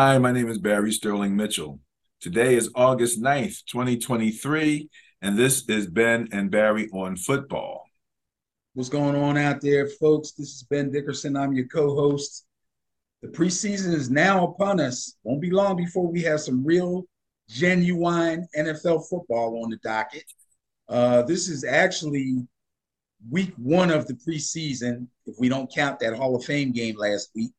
Hi, my name is Barry Sterling Mitchell. Today is August 9th, 2023, and this is Ben and Barry on football. What's going on out there, folks? This is Ben Dickerson. I'm your co host. The preseason is now upon us. Won't be long before we have some real, genuine NFL football on the docket. Uh, this is actually week one of the preseason, if we don't count that Hall of Fame game last week.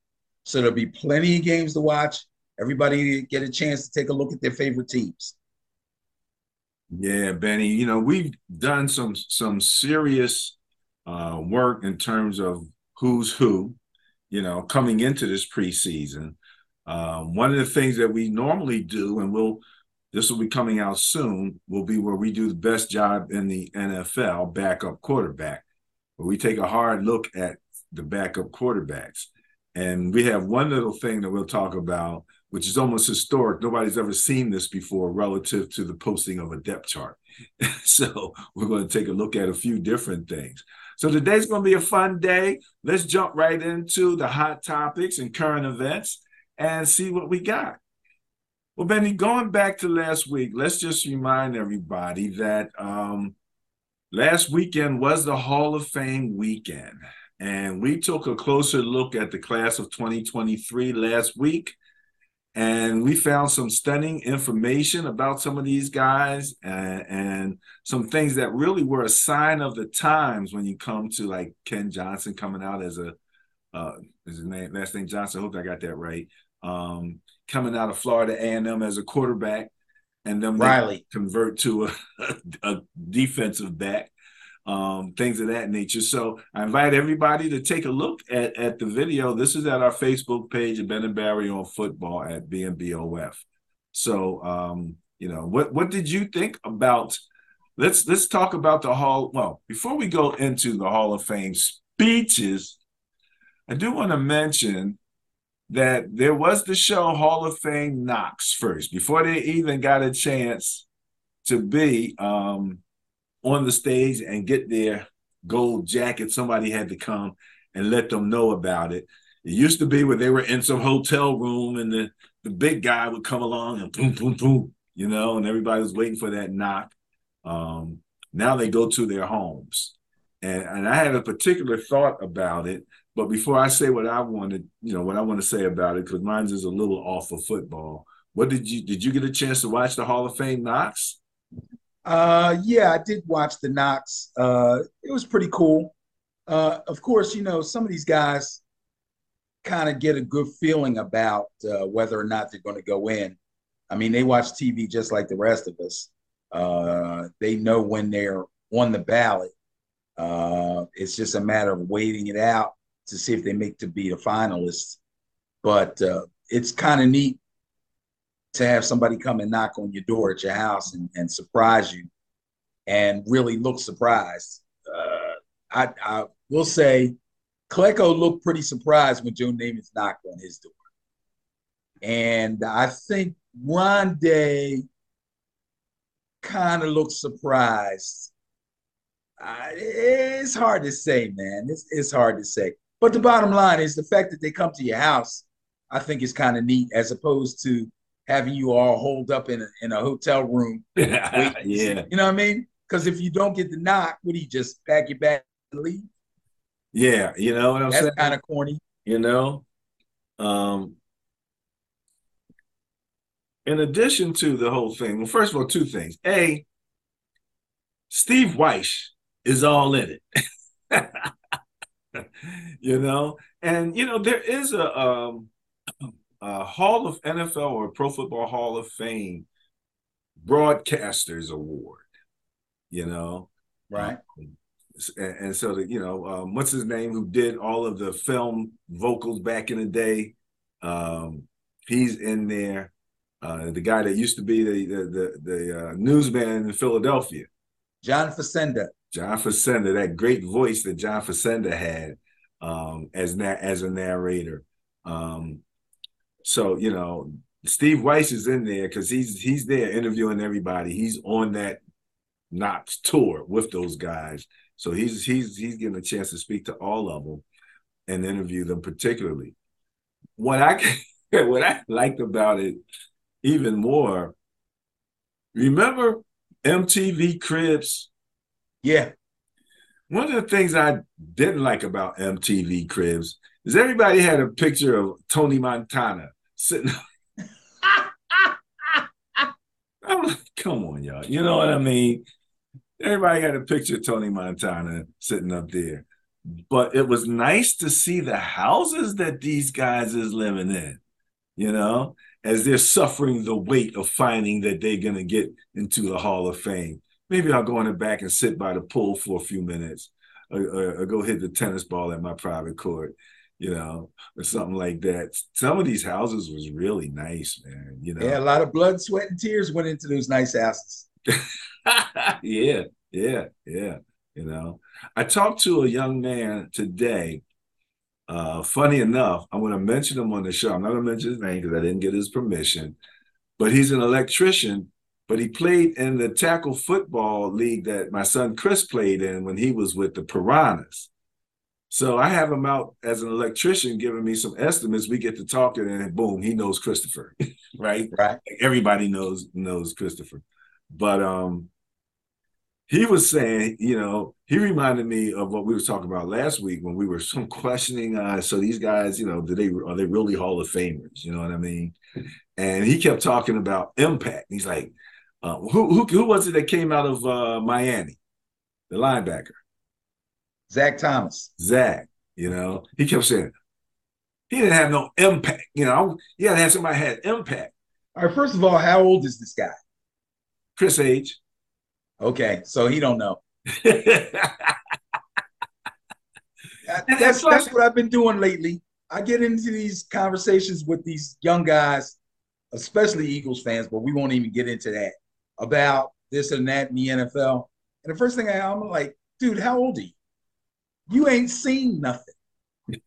So there'll be plenty of games to watch. Everybody get a chance to take a look at their favorite teams. Yeah, Benny. You know we've done some some serious uh, work in terms of who's who. You know, coming into this preseason, um, one of the things that we normally do, and we'll this will be coming out soon, will be where we do the best job in the NFL backup quarterback, where we take a hard look at the backup quarterbacks. And we have one little thing that we'll talk about, which is almost historic. Nobody's ever seen this before relative to the posting of a depth chart. so we're going to take a look at a few different things. So today's going to be a fun day. Let's jump right into the hot topics and current events and see what we got. Well, Benny, going back to last week, let's just remind everybody that um, last weekend was the Hall of Fame weekend. And we took a closer look at the class of 2023 last week. And we found some stunning information about some of these guys and, and, some things that really were a sign of the times when you come to like Ken Johnson coming out as a, uh, is his name, last name Johnson. I hope I got that right. Um, coming out of Florida A&M as a quarterback and then Riley convert to a, a defensive back um, things of that nature. So I invite everybody to take a look at, at the video. This is at our Facebook page, Ben and Barry on football at BNBOF. So um, you know, what what did you think about let's let's talk about the hall. Well, before we go into the Hall of Fame speeches, I do want to mention that there was the show Hall of Fame Knocks first, before they even got a chance to be um, on the stage and get their gold jacket, somebody had to come and let them know about it. It used to be where they were in some hotel room and the, the big guy would come along and boom, boom, boom, you know, and everybody was waiting for that knock. Um, now they go to their homes. And, and I had a particular thought about it. But before I say what I wanted, you know, what I want to say about it, because mine is a little off of football. What did you did you get a chance to watch the Hall of Fame knocks? Uh, yeah, I did watch the Knocks. Uh, it was pretty cool. Uh, of course, you know some of these guys kind of get a good feeling about uh, whether or not they're going to go in. I mean, they watch TV just like the rest of us. Uh, they know when they're on the ballot. Uh, it's just a matter of waiting it out to see if they make to be a finalist. But uh, it's kind of neat to have somebody come and knock on your door at your house and, and surprise you and really look surprised. Uh, I, I will say Klecko looked pretty surprised when Joe Namath knocked on his door. And I think Ronde kind of looked surprised. It's hard to say, man. It's, it's hard to say. But the bottom line is the fact that they come to your house, I think is kind of neat as opposed to having you all holed up in a, in a hotel room. yeah. You know what I mean? Because if you don't get the knock, would he just pack your bag and leave? Yeah, you know what I'm saying? That's saying? kind of corny. You know? Um in addition to the whole thing, well, first of all, two things. A, Steve Wyche is all in it. you know, and you know, there is a um uh, Hall of NFL or Pro Football Hall of Fame Broadcasters Award. You know, right? Um, and, and, so that you know, um, what's his name? Who did all of the film vocals back in the day? Um, he's in there. Uh, the guy that used to be the the the, the uh, newsman in Philadelphia, John Facenda. John Facenda, that great voice that John Facenda had um, as na- as a narrator. Um, so you know, Steve Wyche is in there because he's he's there interviewing everybody. He's on that Knocks tour with those guys. So he's he's he's getting a chance to speak to all of them and interview them particularly. What I what I liked about it even more, remember MTV Cribs? Yeah. One of the things I didn't like about MTV Cribs is everybody had a picture of Tony Montana sitting. I'm like, oh, come on, y'all. You know what I mean? Everybody got a picture of Tony Montana sitting up there. But it was nice to see the houses that these guys is living in, you know, as they're suffering the weight of finding that they're to get into the Hall of Fame. Maybe I'll go in the back and sit by the pool for a few minutes or, or, or go hit the tennis ball at my private court you know, or something like that. Some of these houses was really nice, man. You know, yeah, a lot of blood, sweat, and tears went into those nice houses. yeah, yeah, yeah. You know, I talked to a young man today. Uh, funny enough, I'm going to mention him on the show. I'm not going to mention his name because I didn't get his permission, but he's an electrician. But he played in the tackle football league that my son Chris played in when he was with the Piranhas. So I have him out as an electrician giving me some estimates. We get to talking, and boom, he knows Christopher, right? Right. Everybody knows knows Christopher, but um, he was saying, you know, he reminded me of what we were talking about last week when we were some questioning. Uh, so these guys, you know, do they are they really Hall of Famers? You know what I mean? And he kept talking about impact. He's like, uh, who who who was it that came out of uh, Miami, the linebacker? Zach Thomas. Zach, you know, he kept saying he didn't have no impact. You know, had to have somebody had impact. All right, first of all, how old is this guy? Chris age. Okay, so he don't know. that's that's what I've been doing lately. I get into these conversations with these young guys, especially Eagles fans, but we won't even get into that about this and that in the NFL. And the first thing I, I'm like, dude, how old are you? You ain't seen nothing.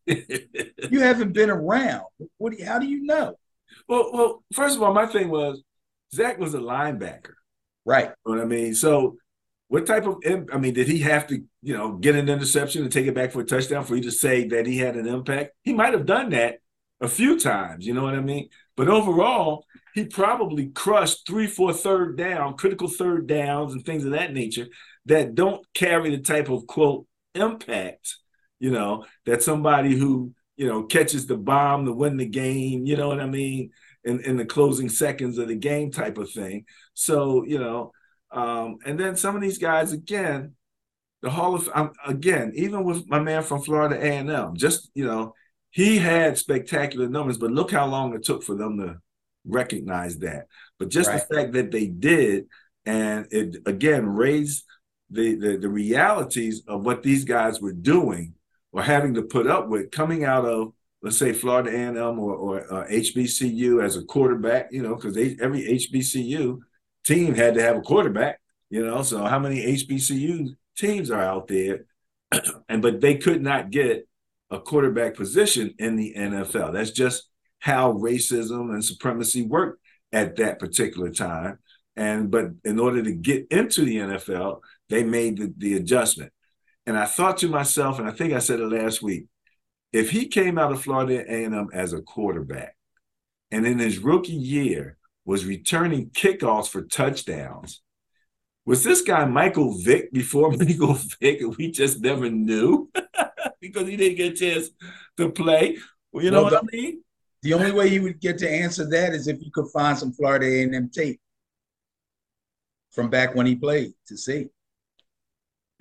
you haven't been around. What? Do you, how do you know? Well, well, first of all, my thing was Zach was a linebacker, right? You know what I mean, so what type of? I mean, did he have to, you know, get an interception and take it back for a touchdown for you to say that he had an impact? He might have done that a few times. You know what I mean? But overall, he probably crushed three, four third down, critical third downs, and things of that nature that don't carry the type of quote impact, you know, that somebody who, you know, catches the bomb to win the game, you know what I mean? In, in the closing seconds of the game type of thing. So, you know, um, and then some of these guys, again, the Hall of um, again, even with my man from Florida A&M, just, you know, he had spectacular numbers, but look how long it took for them to recognize that. But just right. the fact that they did, and it again raised the, the, the realities of what these guys were doing or having to put up with coming out of let's say Florida A&M or, or uh, HBCU as a quarterback, you know, because every HBCU team had to have a quarterback, you know. So how many HBCU teams are out there, and but they could not get a quarterback position in the NFL. That's just how racism and supremacy worked at that particular time. And but in order to get into the NFL, they made the, the adjustment. And I thought to myself, and I think I said it last week, if he came out of Florida A&M as a quarterback, and in his rookie year was returning kickoffs for touchdowns, was this guy Michael Vick before Michael Vick, and we just never knew because he didn't get a chance to play? Well, you know well, what the, I mean? The only way you would get to answer that is if you could find some Florida A&M tape from back when he played to see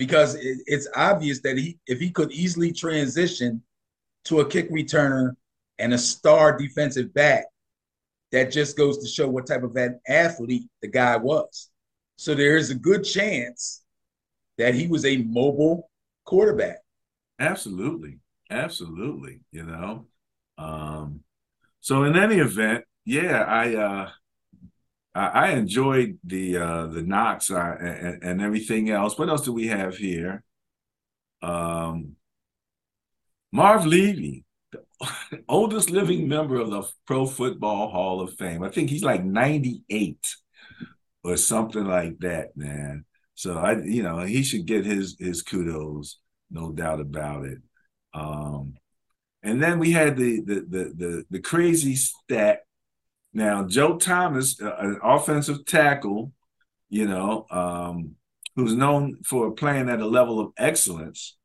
because it, it's obvious that he if he could easily transition to a kick returner and a star defensive back, that just goes to show what type of an athlete the guy was. So there is a good chance that he was a mobile quarterback. Absolutely. Absolutely. You know. Um, so in any event, yeah, I uh I enjoyed the uh, the Knocks uh, and, and, everything else. What else do we have here? Um, Marv Levy, the oldest living member of the Pro Football Hall of Fame. I think he's like 98 or something like that, man. So I, you know, he should get his his kudos, no doubt about it. Um, And then we had the the the the, the crazy stat. Now Joe Thomas, an offensive tackle, you know, um, who's known for playing at a level of excellence,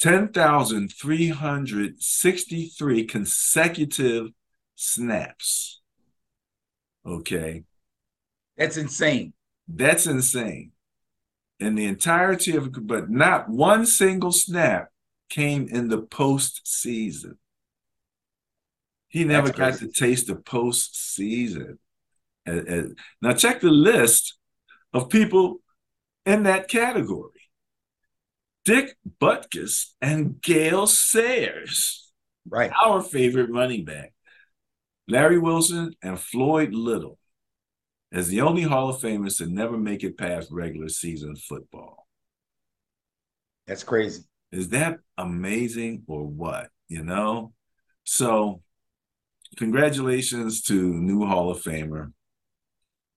10,363 consecutive snaps. Okay. That's insane. That's insane. In the entirety of but not one single snap came in the postseason. He never got to taste the postseason. Now check the list of people in that category. Dick Butkus and Gale Sayers. Right. Our favorite running back. Larry Wilson and Floyd Little as the only Hall of Famers to never make it past regular season football. That's crazy. Is that amazing or what? You know? So, congratulations to new Hall of Famer,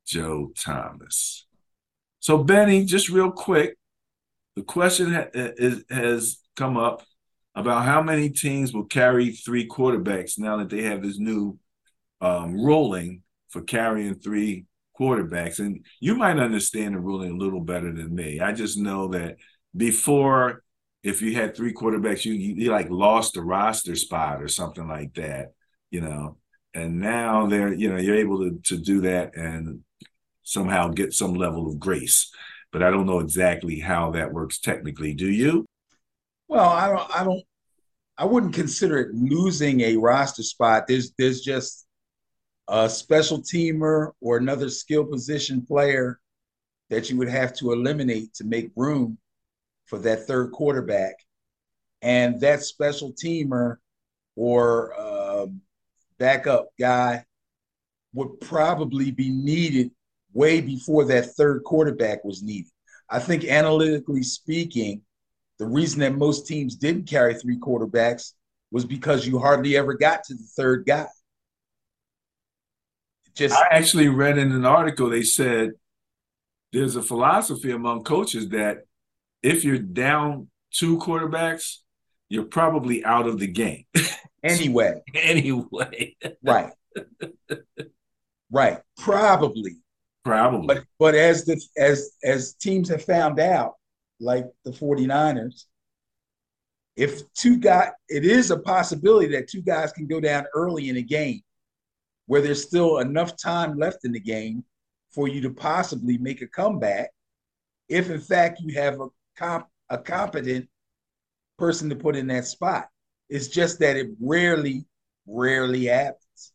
Joe Thomas. So, Benny, just real quick, the question ha- is, has come up about how many teams will carry three quarterbacks now that they have this new um, ruling for carrying three quarterbacks. And you might understand the ruling a little better than me. I just know that before, if you had three quarterbacks, you, you, you like lost a roster spot or something like that, you know. And now they're, you know, you're able to to do that and somehow get some level of grace. But I don't know exactly how that works technically. Do you? Well, I don't. I don't. I wouldn't consider it losing a roster spot. There's there's just a special teamer or another skill position player that you would have to eliminate to make room for that third quarterback. And that special teamer or uh, backup guy would probably be needed way before that third quarterback was needed. I think, analytically speaking, the reason that most teams didn't carry three quarterbacks was because you hardly ever got to the third guy. Just I actually read in an article they said there's a philosophy among coaches that if you're down two quarterbacks, you're probably out of the game. Anyway. anyway. right. right. Probably. Probably. But but as the as as teams have found out, like the 49ers, if two guys, it is a possibility that two guys can go down early in a game where there's still enough time left in the game for you to possibly make a comeback if in fact you have a comp a competent person to put in that spot. It's just that it rarely, rarely happens.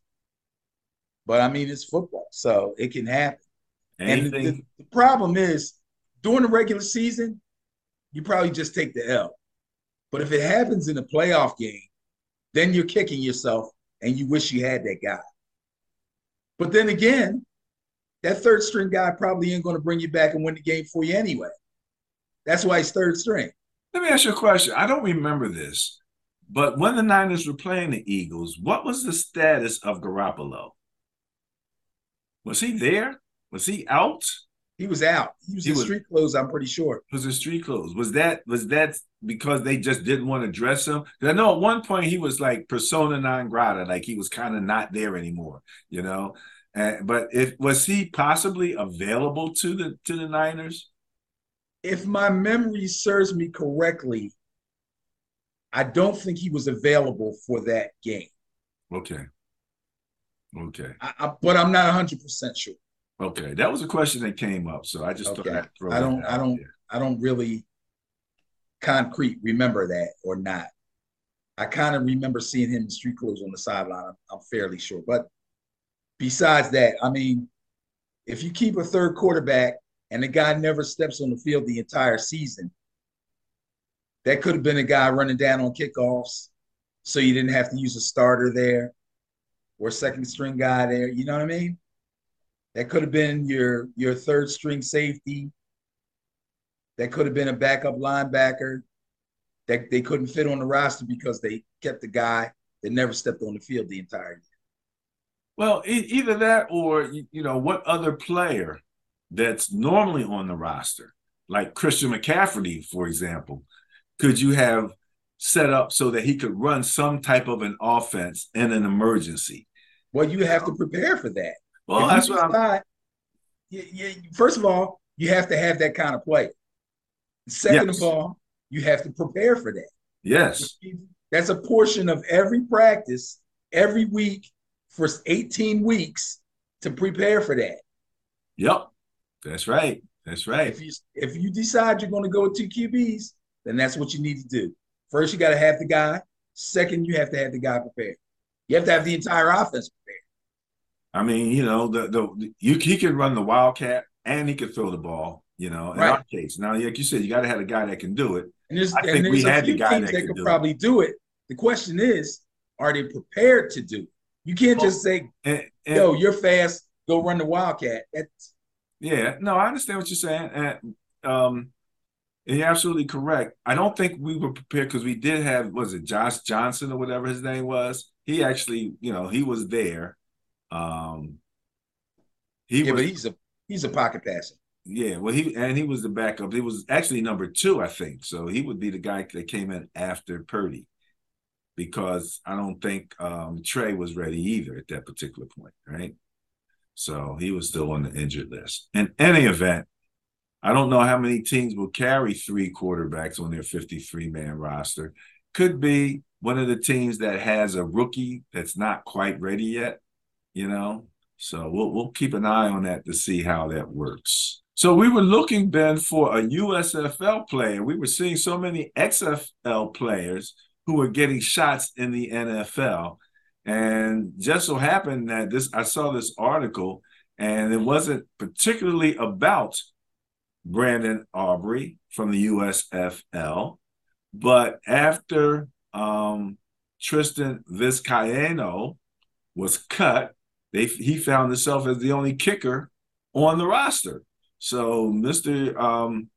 But I mean, it's football, so it can happen. Anything. And the, the problem is during the regular season, you probably just take the L. But if it happens in a playoff game, then you're kicking yourself and you wish you had that guy. But then again, that third string guy probably ain't going to bring you back and win the game for you anyway. That's why he's third string. Let me ask you a question. I don't remember this, but when the Niners were playing the Eagles, what was the status of Garoppolo? Was he there? Was he out? He was out. He was he in was, street clothes. I'm pretty sure. Was in street clothes. Was that was that because they just didn't want to dress him? Because I know at one point he was like persona non grata, like he was kind of not there anymore. You know, and, but if was he possibly available to the to the Niners? If my memory serves me correctly, I don't think he was available for that game. Okay. Okay. I, I, but I'm not 100 percent sure. Okay, that was a question that came up, so I just okay. thought I'd I don't, I don't, there. I don't really concrete remember that or not. I kind of remember seeing him in street clothes on the sideline. I'm, I'm fairly sure, but besides that, I mean, if you keep a third quarterback and the guy never steps on the field the entire season, that could have been a guy running down on kickoffs, so you didn't have to use a starter there or second string guy there. You know what I mean? That could have been your your third string safety. That could have been a backup linebacker. That they couldn't fit on the roster because they kept the guy that never stepped on the field the entire year. Well, either that or you know what other player that's normally on the roster, like Christian McCaffrey, for example, could you have set up so that he could run some type of an offense in an emergency. Well, you have to prepare for that. Well, that's you what I'm. you- you- first of all, you have to have that kind of play. Second Yes. of all, you have to prepare for that. Yes. That's a portion of every practice every week for 18 weeks to prepare for that. Yep. That's right. That's right. If you if you decide you're going to go with two QBs, then that's what you need to do. First, you got to have the guy. Second, you have to have the guy prepared. You have to have the entire offense prepared. I mean, you know, the the you he can run the wildcat and he can throw the ball. You know, in Right. our case. Now, like you said, you got to have a guy that can do it. And there's, I and think we there's a had the guy that that could do it. probably do it. The question is, are they prepared to do it? You can't just say, And, and "Yo, you're fast. Go run the wildcat." That's Yeah, no, I understand what you're saying, and um, and you're absolutely correct. I don't think we were prepared because we did have was it Josh Johnson or whatever his name was. He actually, you know, he was there. Um, he yeah, was, but he's a he's a pocket passer. yeah, well, he and he was the backup. He was actually number two, I think. So he would be the guy that came in after Purdy, because I don't think um, Trey was ready either at that particular point, right? So he was still on the injured list. In any event, I don't know how many teams will carry three quarterbacks on their 53 man roster. Could be one of the teams that has a rookie that's not quite ready yet, you know. So we'll we'll keep an eye on that to see how that works. So we were looking, Ben, for a USFL player. We were seeing so many XFL players who were getting shots in the NFL. And just so happened that this I saw this article and it wasn't particularly about Brandon Aubrey from the USFL, but after um, Tristan Vizcaino was cut, they he found himself as the only kicker on the roster. So Mr. Um,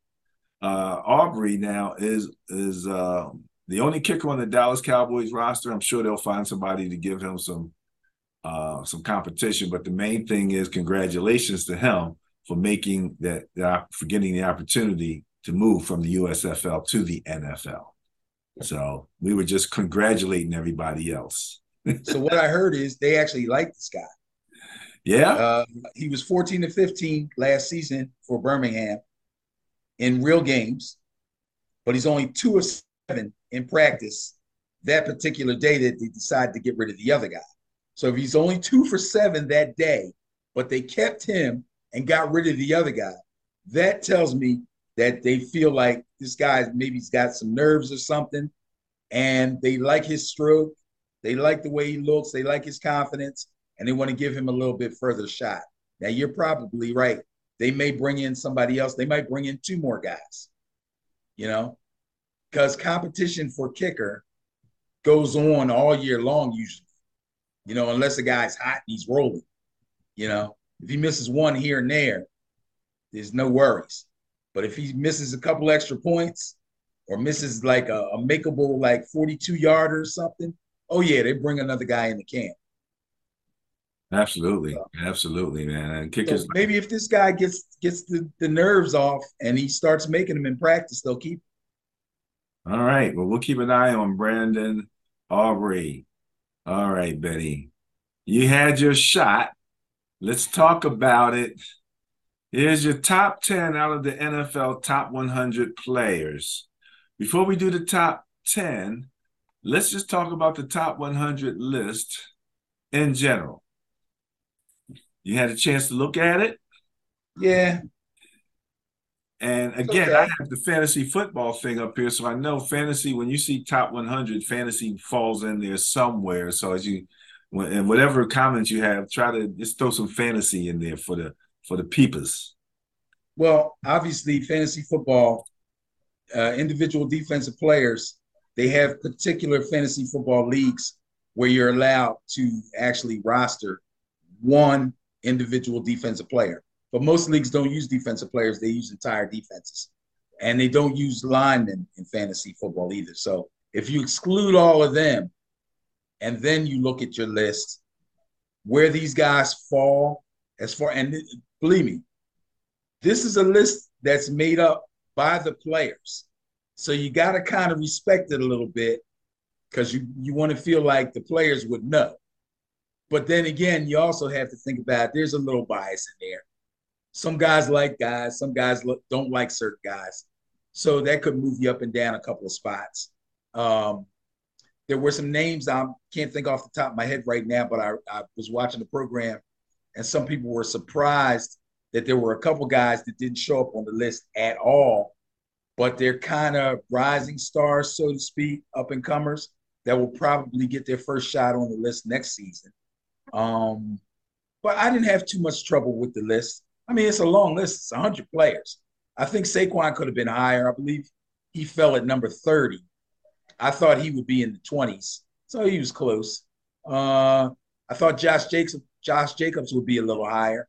uh, Aubrey now is is uh, the only kicker on the Dallas Cowboys roster. I'm sure they'll find somebody to give him some uh, some competition. But the main thing is congratulations to him for making that, for getting the opportunity to move from the USFL to the NFL. So we were just congratulating everybody else. So what I heard is they actually like this guy. Yeah. Uh, he was 14 to 15 last season for Birmingham in real games, but he's only two of seven in practice that particular day that they decided to get rid of the other guy. So if he's only two for seven that day, but they kept him and got rid of the other guy, that tells me that they feel like this guy maybe he's got some nerves or something, and they like his stroke, they like the way he looks, they like his confidence, and they want to give him a little bit further shot. Now you're probably right. They may bring in somebody else. They might bring in two more guys. You know, because competition for kicker goes on all year long usually. You know, unless the guy's hot and he's rolling. You know, if he misses one here and there, there's no worries. But if he misses a couple extra points or misses like a, a makeable like 42 yarder or something, oh yeah, they bring another guy in the camp. Absolutely, absolutely, man. And kickers, So maybe if this guy gets gets the, the nerves off and he starts making them in practice, they'll keep. all right. Well, we'll keep an eye on Brandon Aubrey. All right, Betty, you had your shot. Let's talk about it. Here's your top 10 out of the NFL top 100 players. Before we do the top 10, let's just talk about the top 100 list in general. You had a chance to look at it. Yeah, And again, Okay. I have the fantasy football thing up here, so I know fantasy. When you see top 100, fantasy falls in there somewhere. So as you, and whatever comments you have, try to just throw some fantasy in there for the for the peepers. well, obviously, fantasy football, uh, individual defensive players, they have particular fantasy football leagues where you're allowed to actually roster one individual defensive player. But most leagues don't use defensive players; they use entire defenses, and they don't use linemen in fantasy football either. So if you exclude all of them, and then you look at your list where these guys fall as far and believe me this is a list that's made up by the players So you got to kind of respect it a little bit because you, you want to feel like the players would know. But then again, you also have to think about there's a little bias in there. Some guys like guys, some guys don't like certain guys. So that could move you up and down a couple of spots. Um, there were some names I can't think off the top of my head right now, but I, I was watching the program and some people were surprised that there were a couple guys that didn't show up on the list at all, but they're kind of rising stars, so to speak, up and comers that will probably get their first shot on the list next season. Um, but I didn't have too much trouble with the list. I mean, it's a long list, it's 100 players. I think Saquon could have been higher. I believe he fell at number 30. I thought he would be in the 20s, so he was close. Uh, I thought Josh Jacobs, Josh Jacobs would be a little higher,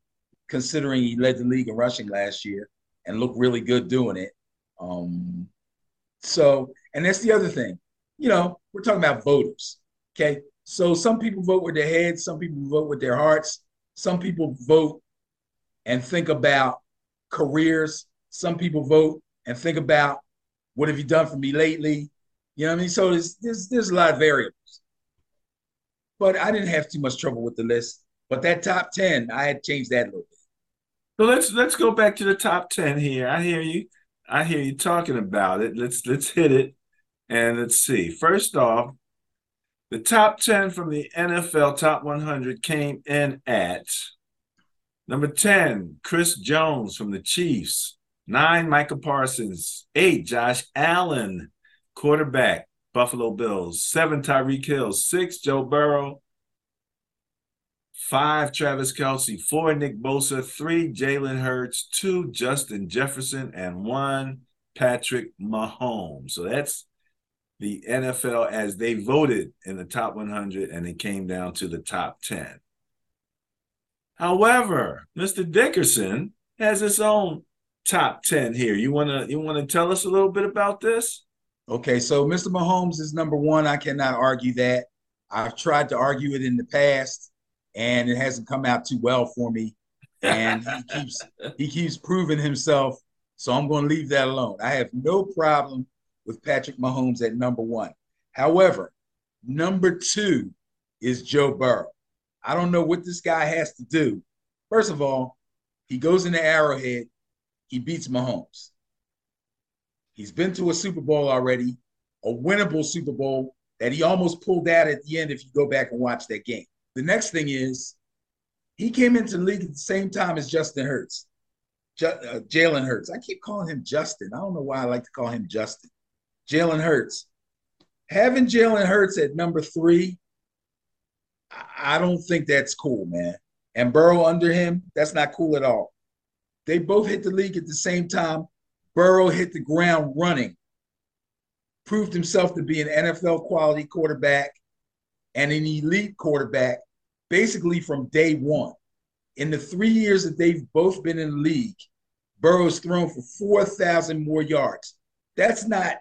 considering he led the league in rushing last year and looked really good doing it. Um, so, and that's the other thing. You know, we're talking about voters. Okay. So some people vote with their heads, some people vote with their hearts, some people vote and think about careers, some people vote and think about what have you done for me lately? You know what I mean? So there's there's there's a lot of variables. But I didn't have too much trouble with the list. But that top 10, I had changed that a little bit. So let's let's go back to the top 10 here. I hear you. I hear you talking about it. Let's let's hit it. And let's see. First off, the top 10 from the NFL top 100 came in at number 10, Chris Jones from the Chiefs. Nine, Michael Parsons. Eight, Josh Allen, quarterback, Buffalo Bills. Seven, Tyreek Hill. Six, Joe Burrow. Five, Travis Kelce. Four, Nick Bosa. Three, Jalen Hurts. Two, Justin Jefferson. And one, Patrick Mahomes. So that's the NFL as they voted in the top 100 and it came down to the top 10. However, Mr. Dickerson has his own top 10 here. You want to you want to tell us a little bit about this? Okay, so Mr. Mahomes is number 1. I cannot argue that. I've tried to argue it in the past and it hasn't come out too well for me and he keeps he keeps proving himself. So I'm going to leave that alone. I have no problem with Patrick Mahomes at number one. However, number two is Joe Burrow. I don't know what this guy has to do. First of all, he goes into Arrowhead, he beats Mahomes. He's been to a Super Bowl already, a winnable Super Bowl that he almost pulled out at the end if you go back and watch that game. The next thing is he came into the league at the same time as Justin Hurts, J- uh, Jalen Hurts. I keep calling him Justin. I don't know why I like to call him Justin. Jalen Hurts. Having Jalen Hurts at number three, I don't think that's cool, man. And Burrow under him, that's not cool at all. They both hit the league at the same time. Burrow hit the ground running, proved himself to be an NFL quality quarterback and an elite quarterback basically from day one. In the three years that they've both been in the league, Burrow's thrown for 4,000 more yards. That's not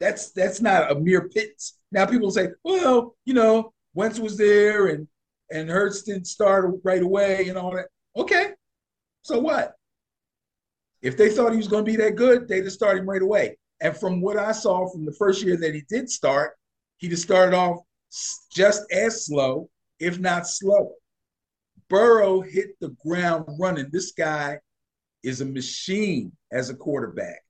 that's that's not a mere pittance. Now people say, well, you know, Wentz was there and and Hurts didn't start right away and all that. Okay, so what? If they thought he was going to be that good, they'd have started him right away. And from what I saw from the first year that he did start, he just started off just as slow, if not slower. Burrow hit the ground running. This guy is a machine as a quarterback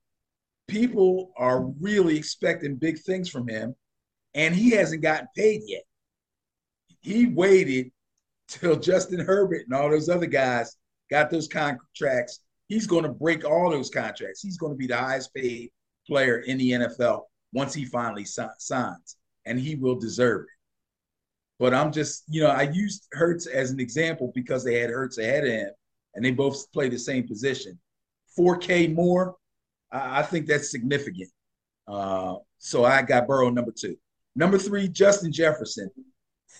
people are really expecting big things from him, and he hasn't gotten paid yet. He waited till Justin Herbert and all those other guys got those contracts. He's going to break all those contracts. He's going to be the highest paid player in the NFL once he finally signs, and he will deserve it. But I'm just, you know, I used Hurts as an example because they had Hurts ahead of him, and they both play the same position. 4K more, I, think that's significant. Uh, so I got Burrow number two. Number three, Justin Jefferson.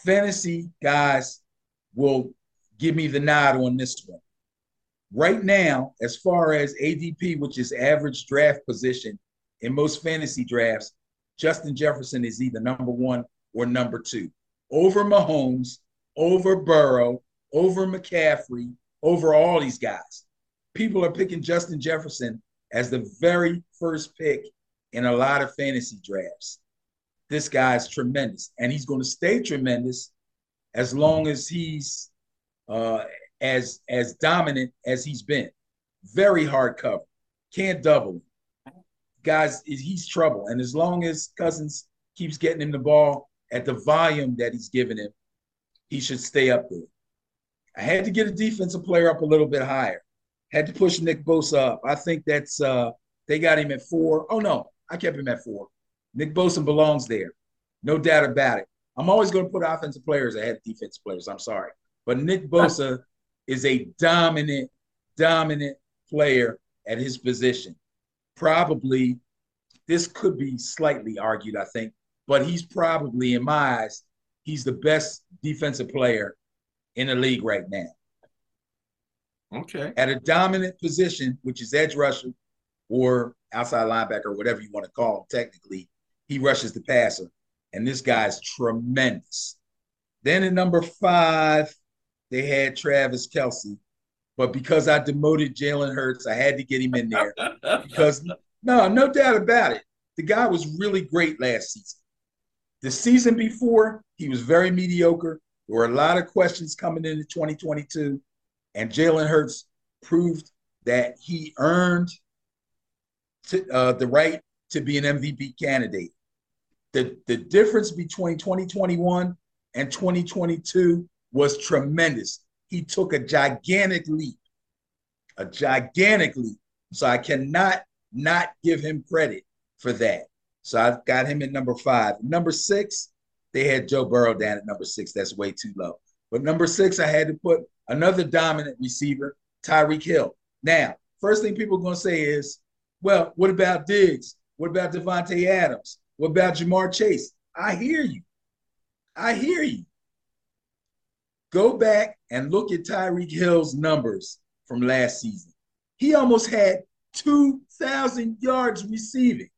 Fantasy guys will give me the nod on this one. Right now, as far as ADP, which is average draft position in most fantasy drafts, Justin Jefferson is either number one or number two. Over Mahomes, over Burrow, over McCaffrey, over all these guys. People are picking Justin Jefferson as the very first pick in a lot of fantasy drafts. This guy's tremendous, and he's going to stay tremendous as long as he's uh, as as dominant as he's been. Very hard cover, can't double. Guys, he's trouble, and as long as Cousins keeps getting him the ball at the volume that he's giving him, he should stay up there. I had to get a defensive player up a little bit higher. Had to push Nick Bosa up. I think that's uh they got him at four. Oh no, I kept him at four. Nick Bosa belongs there. No doubt about it. I'm always going to put offensive players ahead of defensive players. I'm sorry. But Nick Bosa is a dominant, dominant player at his position. Probably, this could be slightly argued, I think, but he's probably, in my eyes, he's the best defensive player in the league right now. Okay. At a dominant position, which is edge rusher or outside linebacker, whatever you want to call him technically, he rushes the passer. And this guy's tremendous. Then at number five, they had Travis Kelce, But because I demoted Jalen Hurts, I had to get him in there. because no, no doubt about it. The guy was really great last season. The season before, he was very mediocre. There were a lot of questions coming into 2022, and Jalen Hurts proved that he earned to, uh, the right to be an MVP candidate. The, the difference between 2021 and 2022 was tremendous. He took a gigantic leap, a gigantic leap. So I cannot not give him credit for that. So I've got him at number five. Number six, they had Joe Burrow down at number six. That's way too low. But number six, I had to put another dominant receiver, Tyreek Hill. Now, first thing people are going to say is, well, what about Diggs? What about Davante Adams? What about Ja'Marr Chase? I hear you. I hear you. Go back and look at Tyreek Hill's numbers from last season. He almost had 2,000 yards receiving.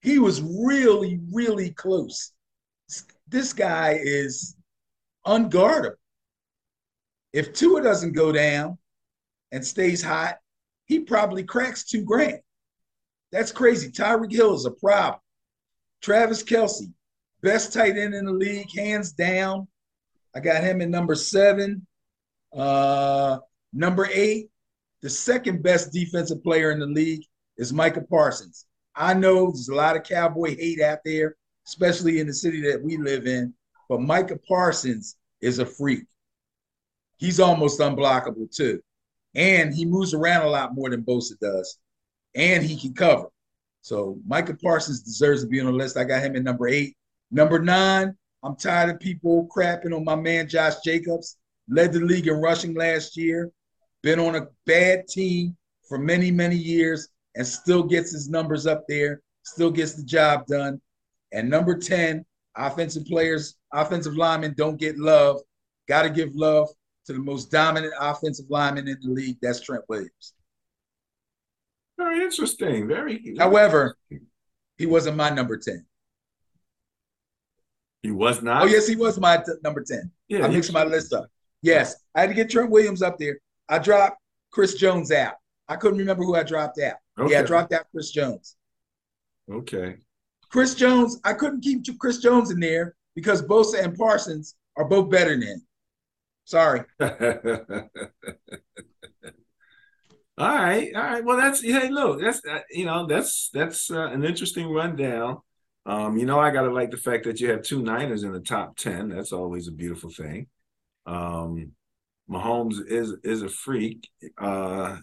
He was really, really close. This guy is unguardable. If Tua doesn't go down and stays hot, he probably cracks two grand. That's crazy. Tyreek Hill is a problem. Travis Kelce, best tight end in the league, hands down. I got him at number seven. Uh, number eight, the second best defensive player in the league is Micah Parsons. I know there's a lot of cowboy hate out there, especially in the city that we live in, but Micah Parsons is a freak. He's almost unblockable too. And he moves around a lot more than Bosa does. And he can cover. So Micah Parsons deserves to be on the list. I got him at number eight. Number nine, I'm tired of people crapping on my man Josh Jacobs. Led the league in rushing last year. Been on a bad team for many, many years and still gets his numbers up there, still gets the job done. And number 10, offensive players, offensive linemen don't get love. Got to give love to the most dominant offensive lineman in the league. That's Trent Williams. Very interesting. Very. However, he wasn't my number 10. He was not. Oh, yes, he was my t- number 10. Yeah, I mixed my list up. Yes, I had to get Trent Williams up there. I dropped Chris Jones out. I couldn't remember who I dropped out. Yeah, I dropped out Chris Jones. Okay. Chris Jones, I couldn't keep Chris Jones in there because Bosa and Parsons are both better than him. Sorry. all right, all right. Well, that's hey, look, that's uh, you know, that's that's uh, an interesting rundown. Um, you know, I gotta like the fact that you have two Niners in the top ten. That's always a beautiful thing. Um, Mahomes is is a freak, uh,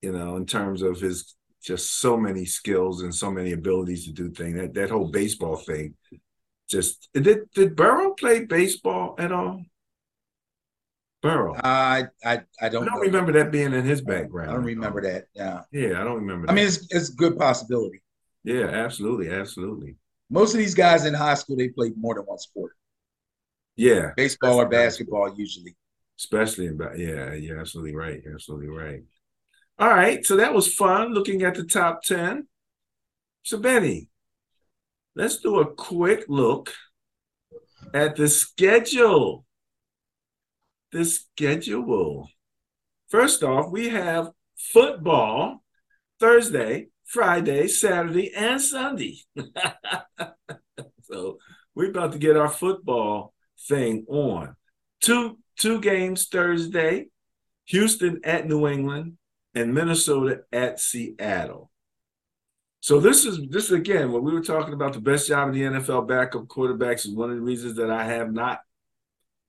you know, in terms of his just so many skills and so many abilities to do things. That that whole baseball thing, just did did Burrow play baseball at all? Burrow. I I I don't, I don't remember that being in his background. I don't remember that. Yeah. Yeah, I don't remember. That. I mean, it's it's a good possibility. yeah, absolutely, absolutely. Most of these guys in high school they played more than one sport. Yeah, Baseball or basketball usually. especially in yeah, you're absolutely right. You're absolutely right. All right, so that was fun looking at the top ten. So Benny, let's do a quick look at the schedule. The schedule. First off, we have football Thursday, Friday, Saturday, and Sunday. so we're about to get our football thing on. Two two games Thursday, Houston at New England, and Minnesota at Seattle. So this is this is again when we were talking about the best job in the NFL backup quarterbacks is one of the reasons that I have not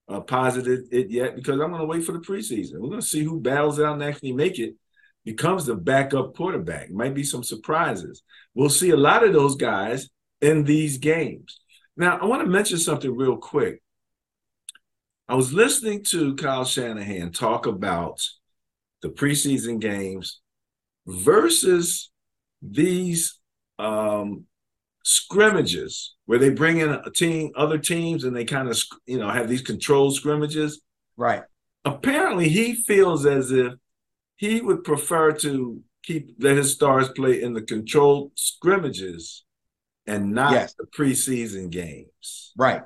uh, posited it yet because I'm going to wait for the preseason. We're going to see who battles out and actually make it becomes the backup quarterback. Might be some surprises. We'll see a lot of those guys in these games. Now, I want to mention something real quick. I was listening to Kyle Shanahan talk about the preseason games versus these um, scrimmages where they bring in a team, other teams, and they kind of you know have these controlled scrimmages. Right. Apparently, he feels as if he would prefer to keep let his stars play in the controlled scrimmages and not yes. the preseason games. Right.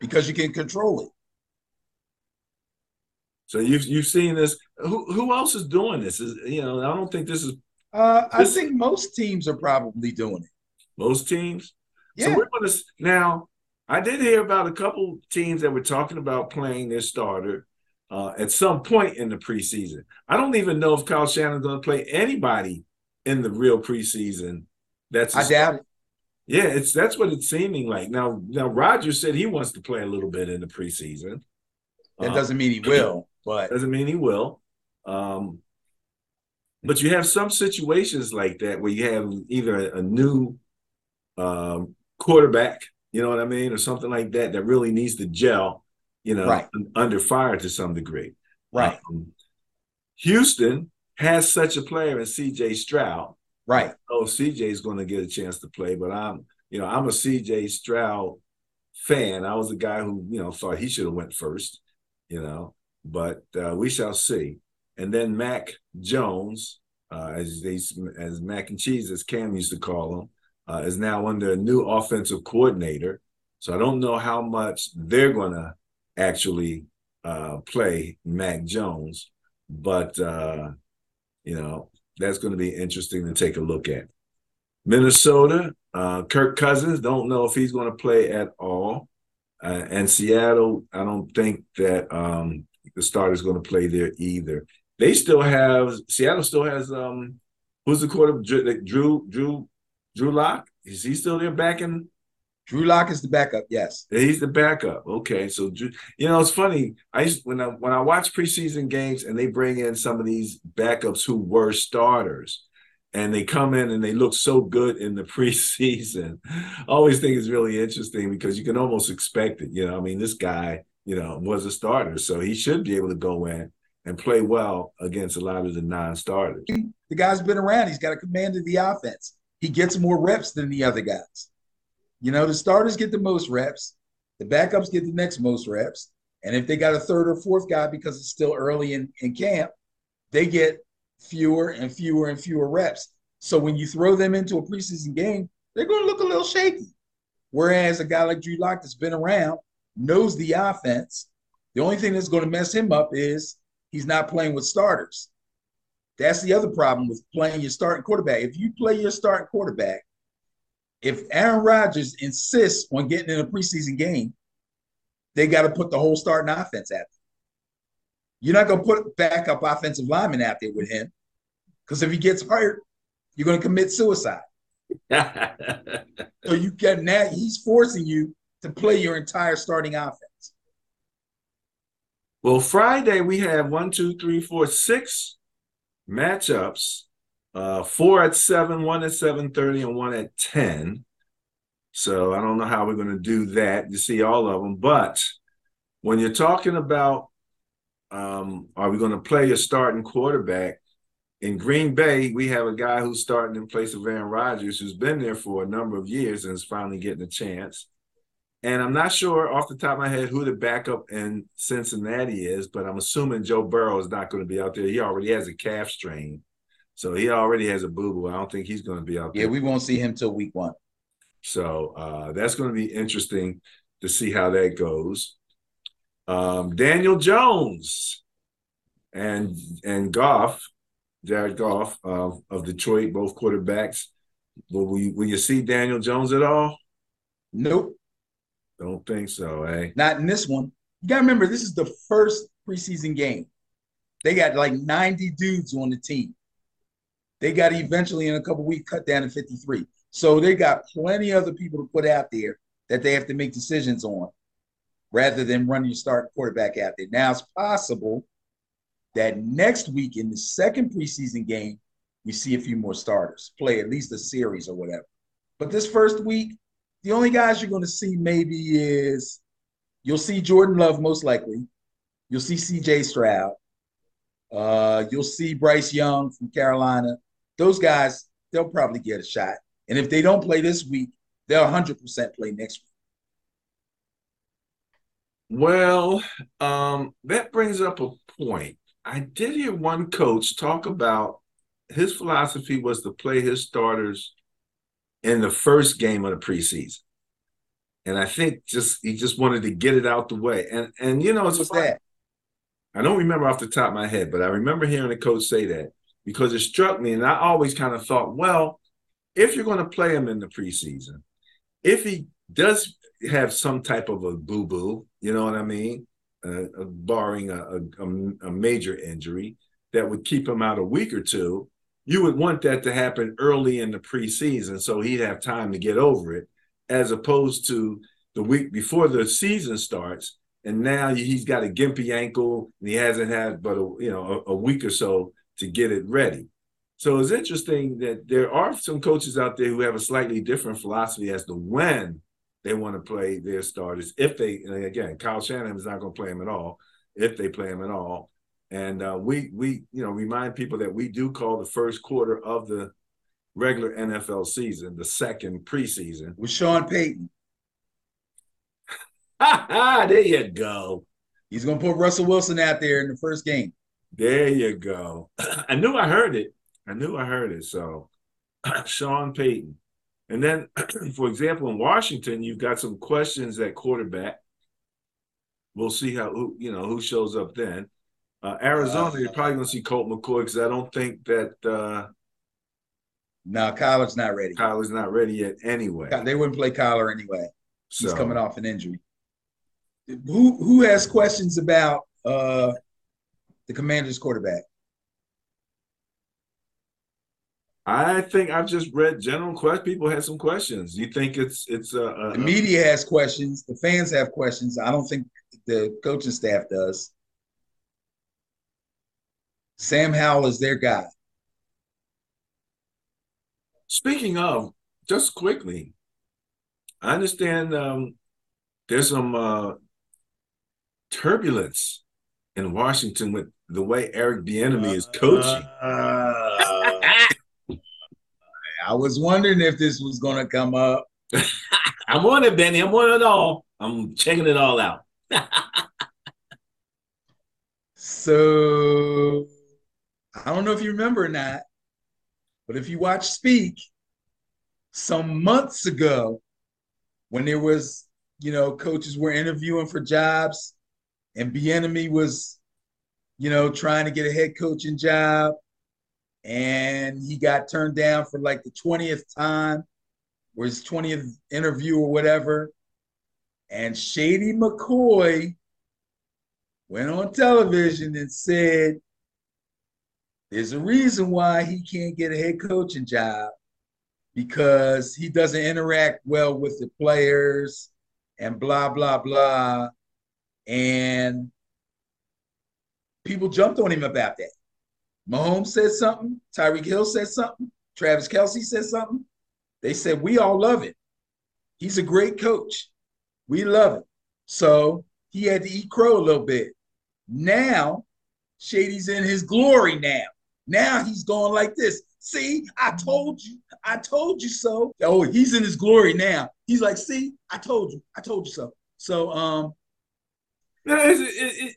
Because you can control it. So you've you've seen this. Who who else is doing this? Is you know I don't think this is. Uh, I think most teams are probably doing it. Most teams. Yeah. So we're gonna now. I did hear about a couple teams that were talking about playing their starter uh, at some point in the preseason. I don't even know if Kyle Shanahan's going to play anybody in the real preseason. That's I doubt it. Yeah, it's that's what it's seeming like now. Now Rodgers said he wants to play a little bit in the preseason. That uh, doesn't mean he will but doesn't mean he will. Um, but you have some situations like that where you have either a, a new um, quarterback, you know what I mean, or something like that that really needs to gel, you know, right. under fire to some degree. Right. Um, Houston has such a player in C.J. Stroud. Right. Oh, C.J. is going to get a chance to play, but I'm, you know, I'm a C.J. Stroud fan. I was the guy who, you know, thought he should have went first, you know but uh, we shall see. And then Mac Jones, uh, as they as Mac and Cheese, as Cam used to call him, uh, is now under a new offensive coordinator. So I don't know how much they're going to actually uh, play Mac Jones, but uh, you know that's going to be interesting to take a look at. Minnesota, uh, Kirk Cousins, don't know if he's going to play at all. Uh, and Seattle, I don't think that um, the starter's going to play there either. They still have Seattle still has um who's the quarter Drew Drew Drew Lock is he still there back in Drew Lock is the backup. Yes, he's the backup. Okay, so you know it's funny. I used when I when I watch preseason games and they bring in some of these backups who were starters, and they come in and they look so good in the preseason. I always think it's really interesting because you can almost expect it. You know, I mean, this guy you know, was a starter. So he should be able to go in and play well against a lot of the non-starters. The guy's been around. He's got a command of the offense. He gets more reps than the other guys. You know, the starters get the most reps, the backups get the next most reps. And if they got a third or fourth guy because it's still early in, in camp, they get fewer and fewer and fewer reps. So when you throw them into a preseason game, they're going to look a little shaky. Whereas a guy like Drew Lock that's been around, knows the offense. The only thing that's going to mess him up is he's not playing with starters. That's the other problem with playing your starting quarterback. If you play your starting quarterback, if Aaron Rodgers insists on getting in a preseason game, they got to put the whole starting offense out there. You're not going to put backup offensive lineman out there with him because if he gets hurt, you're going to commit suicide. so you get now he's forcing you to play your entire starting offense? Well, Friday we have one, two, three, four, six matchups. Uh, four at seven, one at seven thirty, and one at ten. So I don't know how we're going to do that. You see all of them, but when you're talking about, um, are we going to play a starting quarterback? In Green Bay, we have a guy who's starting in place of Aaron Rodgers, who's been there for a number of years and is finally getting a chance. And I'm not sure off the top of my head who the backup in Cincinnati is, but I'm assuming Joe Burrow is not going to be out there. He already has a calf strain. So he already has a boo boo. I don't think he's going to be out there. Yeah, we won't see him till week one. So uh, that's going to be interesting to see how that goes. Um, Daniel Jones and and Goff Jared Goff of, of Detroit, both quarterbacks. Will, you, will you see Daniel Jones at all? Nope. Don't think so, eh? Not in this one. You got to remember, this is the first preseason game. They got like 90 dudes on the team. They got eventually in a couple weeks cut down to 53. So they got plenty other people to put out there that they have to make decisions on rather than run your starting quarterback out there. Now it's possible that next week in the second preseason game, we see a few more starters play at least a series or whatever. But this first week, the only guys you're going to see maybe is you'll see Jordan Love most likely. You'll see CJ Stroud. Uh, you'll see Bryce Young from Carolina. Those guys, they'll probably get a shot. And if they don't play this week, they'll 100% play next week. Well, um, that brings up a point. I did hear one coach talk about his philosophy was to play his starters in the first game of the preseason. And I think just he just wanted to get it out the way. And and you know, it's that? I don't remember off the top of my head, but I remember hearing a coach say that because it struck me, and I always kind of thought, well, if you're going to play him in the preseason, if he does have some type of a boo boo, you know what I mean, uh, uh, barring a, a, a major injury that would keep him out a week or two, you would want that to happen early in the preseason so he'd have time to get over it, as opposed to the week before the season starts. And now he's got a gimpy ankle and he hasn't had but a, you know a, a week or so to get it ready. So it's interesting that there are some coaches out there who have a slightly different philosophy as to when they want to play their starters. If they, again, Kyle Shanahan is not going to play them at all. If they play them at all, and uh, we we you know remind people that we do call the first quarter of the regular NFL season the second preseason with Sean Payton. there you go. He's going to put Russell Wilson out there in the first game. There you go. I knew I heard it. I knew I heard it. So, Sean Payton. And then, for example, in Washington, you've got some questions at quarterback. We'll see how who you know who shows up then. Uh, Arizona, uh, you're probably going to see Colt McCoy because I don't think that. Uh, no, Kyler's not ready. Kyler's not ready yet. Anyway, they wouldn't play Kyler anyway. He's so, coming off an injury. Who who has questions about uh, the Commanders' quarterback? I think I've just read general questions. People had some questions. You think it's it's a, a the media has questions. The fans have questions. I don't think the coaching staff does. Sam Howell is their guy. Speaking of, just quickly, I understand um, there's some uh, turbulence in Washington with the way Eric Bieniemy is coaching. Uh, I was wondering if this was going to come up. I'm on it, Benny. I'm on it all. I'm checking it all out. so I don't know if you remember or not, but if you watch Speak, some months ago, when there was, you know, coaches were interviewing for jobs, and Bieniemy was, you know, trying to get a head coaching job, and he got turned down for like the 20th time or his 20th interview or whatever. And Shady McCoy went on television and said, There's a reason why he can't get a head coaching job because he doesn't interact well with the players and blah, blah, blah. And people jumped on him about that. Mahomes said something. Tyreek Hill said something. Travis Kelce said something. They said, We all love it. He's a great coach. We love it. So he had to eat crow a little bit. Now, Shady's in his glory now. Now he's going like this. See, I told you. I told you so. Oh, he's in his glory now. He's like, see, I told you. I told you so. So, um, it, it,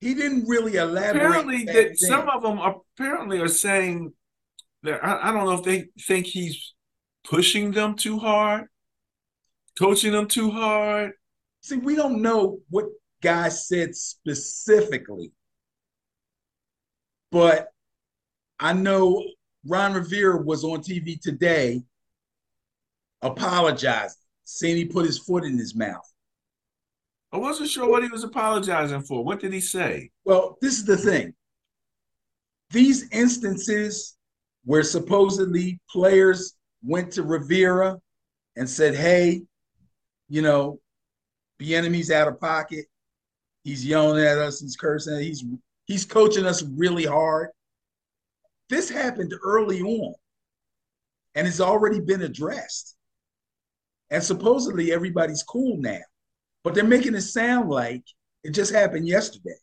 he didn't really elaborate. Apparently, that some of them apparently are saying that I, I don't know if they think he's pushing them too hard, coaching them too hard. See, we don't know what guy said specifically, but I know Ron Rivera was on TV today apologizing, saying he put his foot in his mouth. I wasn't sure what he was apologizing for. What did he say? Well, this is the thing. These instances where supposedly players went to Rivera and said, hey, you know, Bieniemy's out of pocket. He's yelling at us. He's cursing. He's he's coaching us really hard. This happened early on, and it's already been addressed. And supposedly everybody's cool now, but they're making it sound like it just happened yesterday.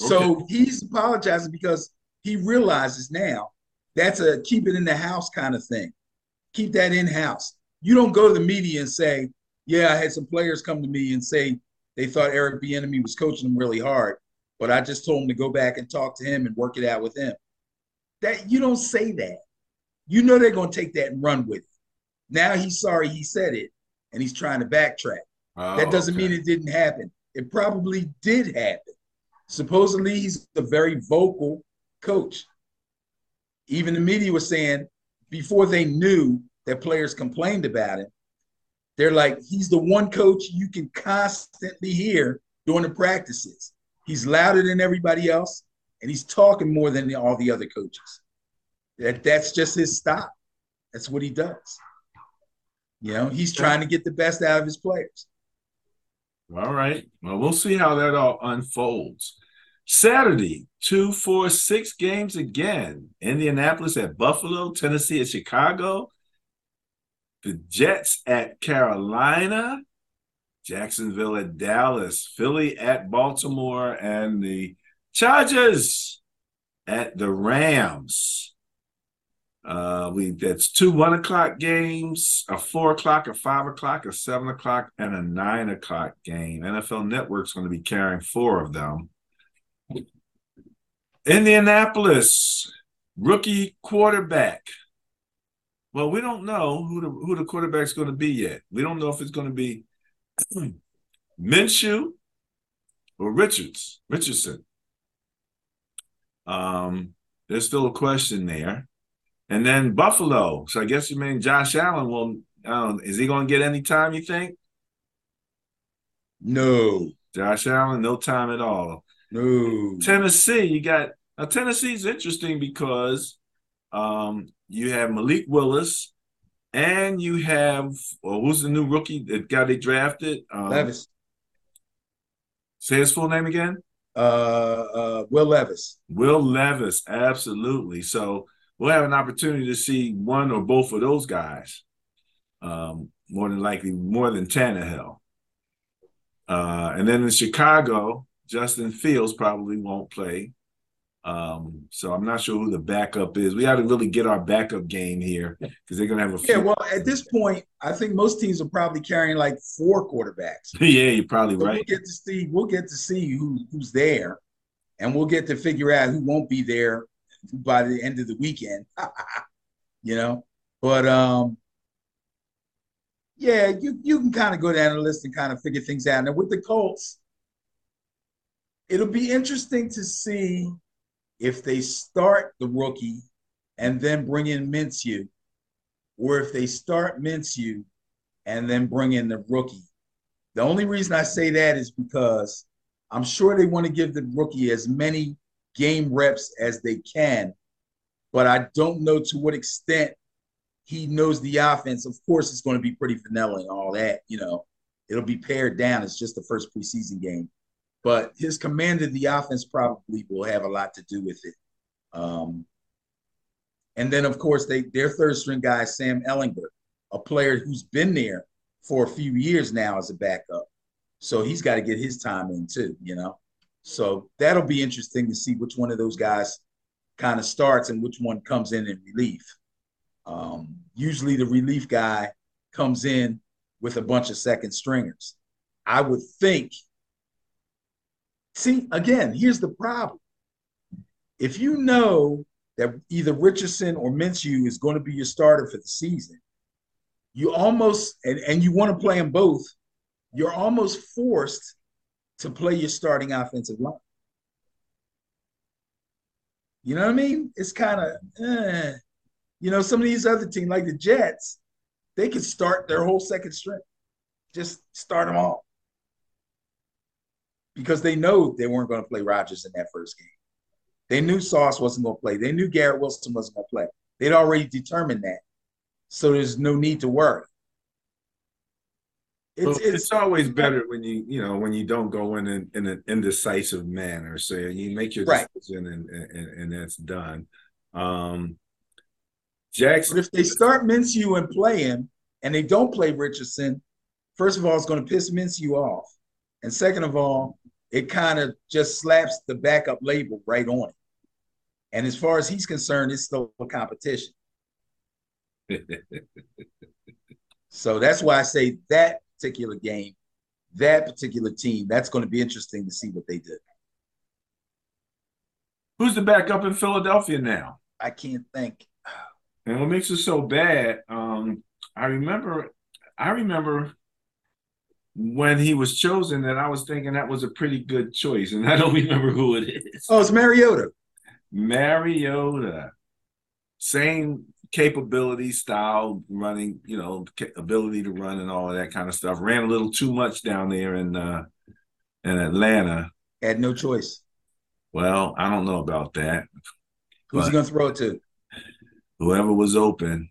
Okay. So he's apologizing because he realizes now that's a keep it in the house kind of thing. Keep that in house. You don't go to the media and say, "Yeah, I had some players come to me and say they thought Eric Bieniemy was coaching them really hard, but I just told them to go back and talk to him and work it out with him." That you don't say that. You know they're going to take that and run with it. Now he's sorry he said it, and he's trying to backtrack. Oh, that doesn't okay. mean it didn't happen. It probably did happen. Supposedly, he's a very vocal coach. Even the media was saying before they knew that players complained about him, they're like, he's the one coach you can constantly hear during the practices. He's louder than everybody else, and he's talking more than all the other coaches. That that's just his style. That's what he does. You know, he's trying to get the best out of his players. All right. Well, we'll see how that all unfolds. Saturday, two, four, six games again. Indianapolis at Buffalo, Tennessee at Chicago, the Jets at Carolina, Jacksonville at Dallas, Philly at Baltimore, and the Chargers at the Rams. Uh, we that's two one o'clock games, a four o'clock, a five o'clock, a seven o'clock, and a nine o'clock game. NFL Network's going to be carrying four of them. Indianapolis rookie quarterback. Well, we don't know who the who the quarterback's going to be yet. We don't know if it's going to be Minshew or Richards Richardson. Um, there's still a question there. And then Buffalo. So I guess you mean Josh Allen will um, is he going to get any time, you think? No. Josh Allen, no time at all. No. Tennessee, you got now Tennessee's interesting because um, you have Malik Willis and you have well, who's the new rookie that got they drafted? Um, Levis. Say his full name again. Uh, uh, Will Levis. Will Levis, absolutely. So we'll have an opportunity to see one or both of those guys. Um, more than likely, more than Tannehill. Uh, and then in Chicago, Justin Fields probably won't play. Um, so I'm not sure who the backup is. We got to really get our backup game here because they're gonna have a few- yeah. Well, at this point, I think most teams are probably carrying like four quarterbacks. yeah, you're probably so right. We'll get to see. We'll get to see who who's there, and we'll get to figure out who won't be there by the end of the weekend. you know, but um, yeah, you you can kind of go down the list and kind of figure things out. And with the Colts, it'll be interesting to see if they start the rookie and then bring in Minshew, or if they start Minshew and then bring in the rookie. The only reason I say that is because I'm sure they want to give the rookie as many game reps as they can, but I don't know to what extent he knows the offense. Of course, it's going to be pretty vanilla and all that, you know. It'll be pared down. It's just the first preseason game but his command of the offense probably will have a lot to do with it. Um, and then, of course, they their third string guy, Sam Ehlinger, a player who's been there for a few years now as a backup. So he's got to get his time in too, you know. So that'll be interesting to see which one of those guys kind of starts and which one comes in in relief. Um, usually, the relief guy comes in with a bunch of second stringers. I would think See, again, here's the problem. If you know that either Richardson or Minshew is going to be your starter for the season, you almost and, and you want to play them both, you're almost forced to play your starting offensive line. You know what I mean? It's kind of, eh. you know, some of these other teams like the Jets, they could start their whole second string, just start them all because they know they weren't going to play Rodgers in that first game. They knew Sauce wasn't going to play. They knew Garrett Wilson wasn't going to play. They'd already determined that, so there's no need to worry. It's, it's, it's, always better when you you know when you don't go in in, in an indecisive manner. So you make your decision and, and, and that's done. Um, Jackson. But if they start Minshew and play him, and they don't play Richardson, first of all, it's going to piss Minshew off, and second of all, it kind of just slaps the backup label right on it. And as far as he's concerned, it's still a competition. so that's why I say that particular game, that particular team, that's going to be interesting to see what they did. Who's the backup in Philadelphia now? I can't think. And what makes it so bad? Um, I remember, I remember when he was chosen that I was thinking that was a pretty good choice, and I don't remember who it is. Oh, it's Mariota. Mariota, same capability, style, running, you know, ability to run and all of that kind of stuff. Ran a little too much down there in uh, in Atlanta. Had no choice. Well, I don't know about that. Who's he going to throw it to? Whoever was open.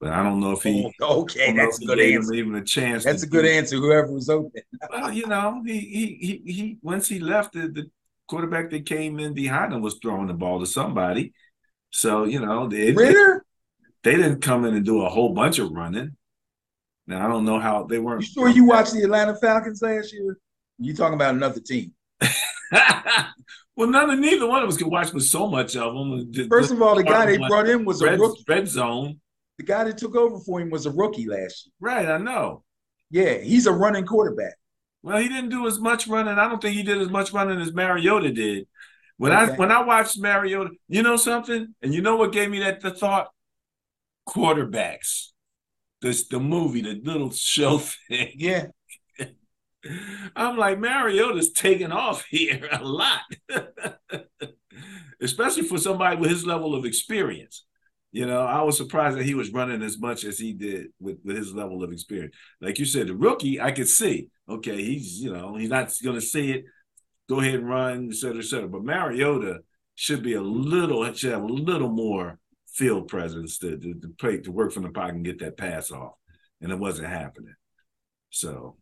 But I don't know if he. Oh, okay, that's a good answer. Even a chance. That's a good answer. Whoever was open. well, you know, he he he he. Once he left, the, the quarterback that came in behind him was throwing the ball to somebody. So you know, it, Ridder. They didn't come in and do a whole bunch of running. Now I don't know how they weren't. You sure you watched the Atlanta Falcons last year? You talking about another team? well, none of neither one of us could watch with so much of them. First of all, the guy they brought in was red, a rookie. red zone the guy that took over for him was a rookie last year. Right, I know. Yeah, he's a running quarterback. Well, he didn't do as much running. I don't think he did as much running as Mariota did. When okay. I when I watched Mariota, you know something, and you know what gave me that the thought? Quarterbacks. This the movie, the little show thing. Yeah. I'm like Mariota's taking off here a lot, especially for somebody with his level of experience. You know, I was surprised that he was running as much as he did with, with his level of experience. Like you said, the rookie, I could see. Okay, he's you know he's not going to see it. Go ahead and run, et cetera, et cetera. But Mariota should be a little should have a little more field presence to, to, to play to work from the pocket and get that pass off, and it wasn't happening. So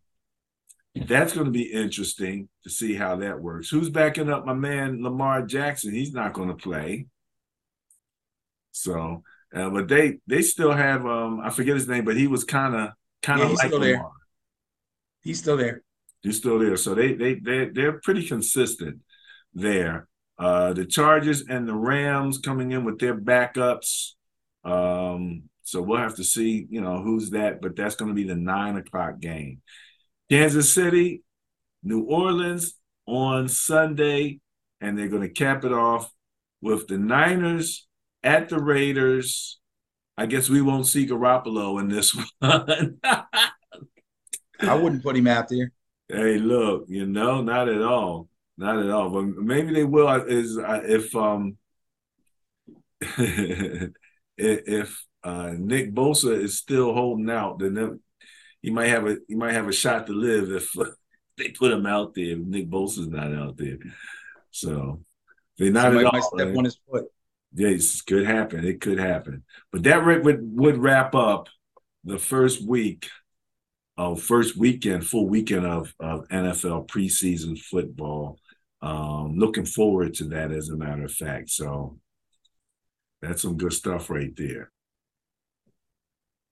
that's going to be interesting to see how that works. Who's backing up my man Lamar Jackson? He's not going to play. So, uh, but they they still have um I forget his name, but he was kind of kind of yeah, like still there. He's still there. He's still there. So they they they they're pretty consistent there. Uh, the Chargers and the Rams coming in with their backups. Um, so we'll have to see, you know, who's that, but that's going to be the nine o'clock game. Kansas City, New Orleans on Sunday, and they're going to cap it off with the Niners at the Raiders. I guess we won't see Garoppolo in this one. I wouldn't put him out there. Hey, look, you know, not at all, not at all. But maybe they will. Is if um if uh, Nick Bosa is still holding out, then he might have a he might have a shot to live if they put him out there. If Nick Bosa's not out there, so they're not Somebody at all. Step on his foot. Yes, could happen. It could happen. But that would would wrap up the first week of first weekend, full weekend of, of NFL preseason football. Um, looking forward to that, as a matter of fact. So that's some good stuff right there.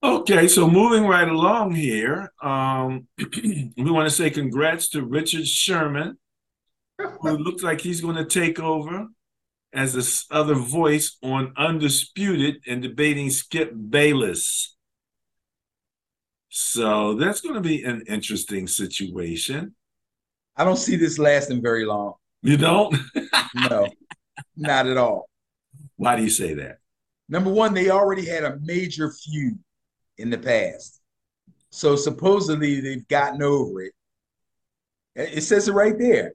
Okay, so moving right along here, um, we want to say congrats to Richard Sherman, who looks like he's going to take over as this other voice on Undisputed and debating Skip Bayless. So that's going to be an interesting situation. I don't see this lasting very long. You don't? no, not at all. Why do you say that? Number one, they already had a major feud in the past. So supposedly they've gotten over it. It says it right there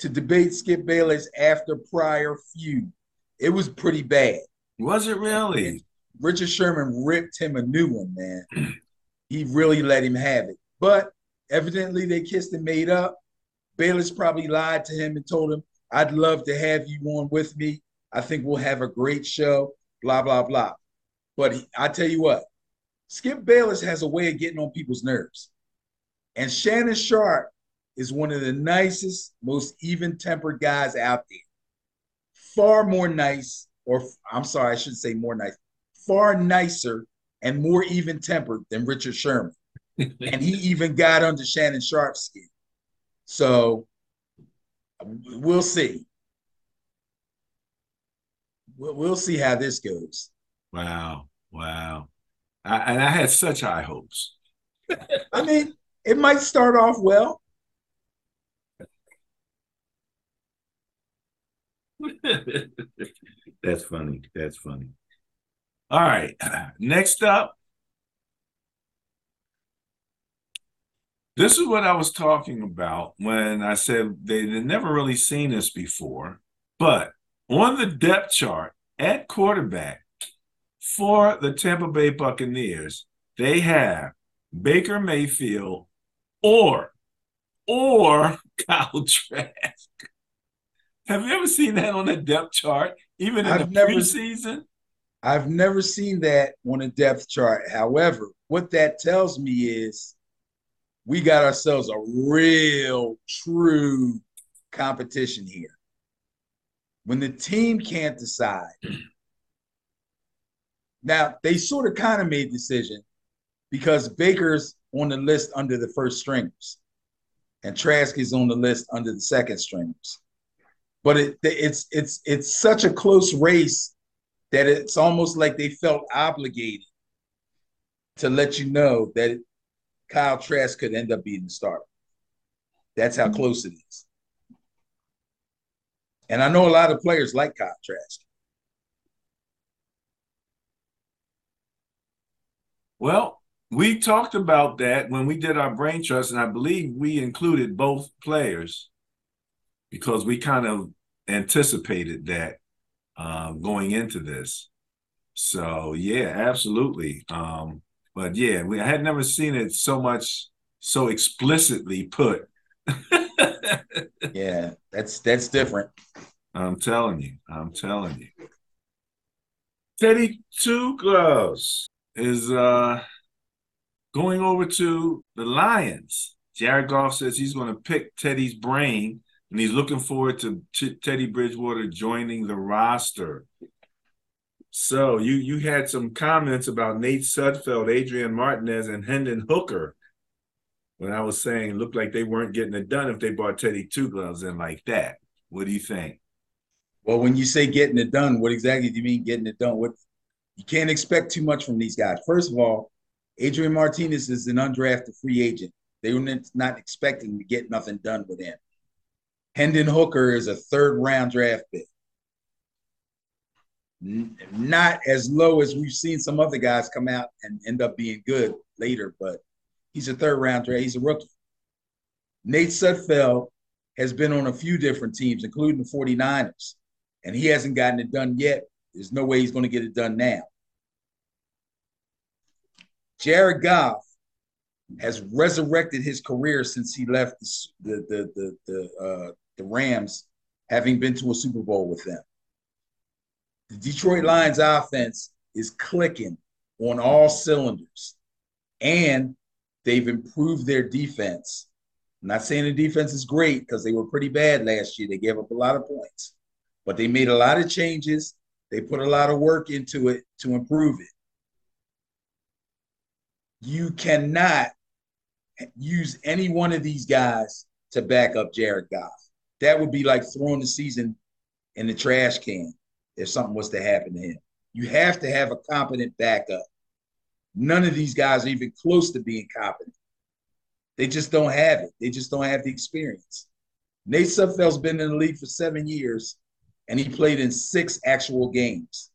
to debate Skip Bayless after prior feud. It was pretty bad. Was it really? Richard Sherman ripped him a new one, man. he really let him have it. But evidently they kissed and made up. Bayless probably lied to him and told him, I'd love to have you on with me. I think we'll have a great show, blah, blah, blah. But he, I tell you what, Skip Bayless has a way of getting on people's nerves. And Shannon Sharpe is one of the nicest, most even tempered guys out there. Far more nice, or I'm sorry, I shouldn't say more nice, far nicer and more even tempered than Richard Sherman. and he even got under Shannon Sharpe's skin. So we'll see. We'll, see how this goes. Wow. Wow. I, and I had such high hopes. I mean, it might start off well. That's funny. That's funny. All right. Next up. This is what I was talking about when I said they'd never really seen this before. But on the depth chart at quarterback for the Tampa Bay Buccaneers, they have Baker Mayfield or or Kyle Trask. Have you ever seen that on a depth chart, even in I've the never, preseason? I've never seen that on a depth chart. However, what that tells me is we got ourselves a real, true competition here. When the team can't decide. Now, they sort of kind of made decision because Baker's on the list under the first stringers and Trask is on the list under the second stringers. But it, it's it's it's such a close race that it's almost like they felt obligated to let you know that Kyle Trask could end up being the starter. That's how close it is. And I know a lot of players like Kyle Trask. Well, we talked about that when we did our brain trust, and I believe we included both players because we kind of anticipated that uh, going into this. So yeah, absolutely. Um, but yeah, we I had never seen it so much so explicitly put. yeah, that's that's different. I'm telling you. I'm telling you. Teddy Two Gloves is uh going over to the Lions. Jared Goff says he's going to pick Teddy's brain and he's looking forward to Teddy Bridgewater joining the roster. So you you had some comments about Nate Sudfeld, Adrian Martinez, and Hendon Hooker. When I was saying looked like they weren't getting it done if they brought Teddy Two Gloves in like that. What do you think? Well, when you say getting it done, what exactly do you mean getting it done? What you can't expect too much from these guys. First of all, Adrian Martinez is an undrafted free agent. They were not expecting to get nothing done with him. Hendon Hooker is a third round draft pick not as low as we've seen some other guys come out and end up being good later, but he's a third round draft. He's a rookie. Nate Sudfeld has been on a few different teams, including the 49ers, and he hasn't gotten it done yet. There's no way he's going to get it done now. Jared Goff has resurrected his career since he left the the the the, uh, the Rams, having been to a Super Bowl with them. The Detroit Lions offense is clicking on all cylinders, and they've improved their defense. I'm not saying the defense is great because they were pretty bad last year. They gave up a lot of points, but they made a lot of changes. They put a lot of work into it to improve it. You cannot use any one of these guys to back up Jared Goff. That would be like throwing the season in the trash can if something was to happen to him. You have to have a competent backup. None of these guys are even close to being competent. They just don't have it. They just don't have the experience. Nate Sudfeld's been in the league for seven years, and he played in six actual games,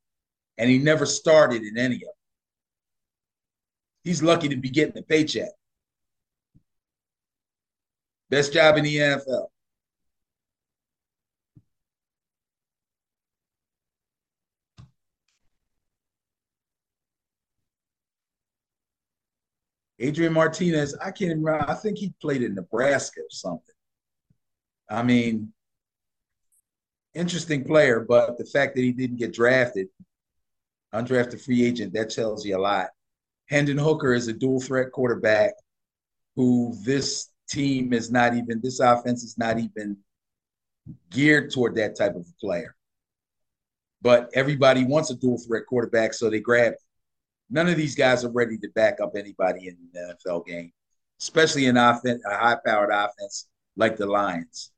and he never started in any of them. He's lucky to be getting a paycheck. Best job in the NFL. Adrian Martinez, I can't remember. I think he played in Nebraska or something. I mean, interesting player, but the fact that he didn't get drafted, undrafted free agent, that tells you a lot. Hendon Hooker is a dual threat quarterback who this team is not even, this offense is not even geared toward that type of player. But everybody wants a dual threat quarterback, so they grab it. None of these guys are ready to back up anybody in the NFL game, especially in offense, a high-powered offense like the Lions.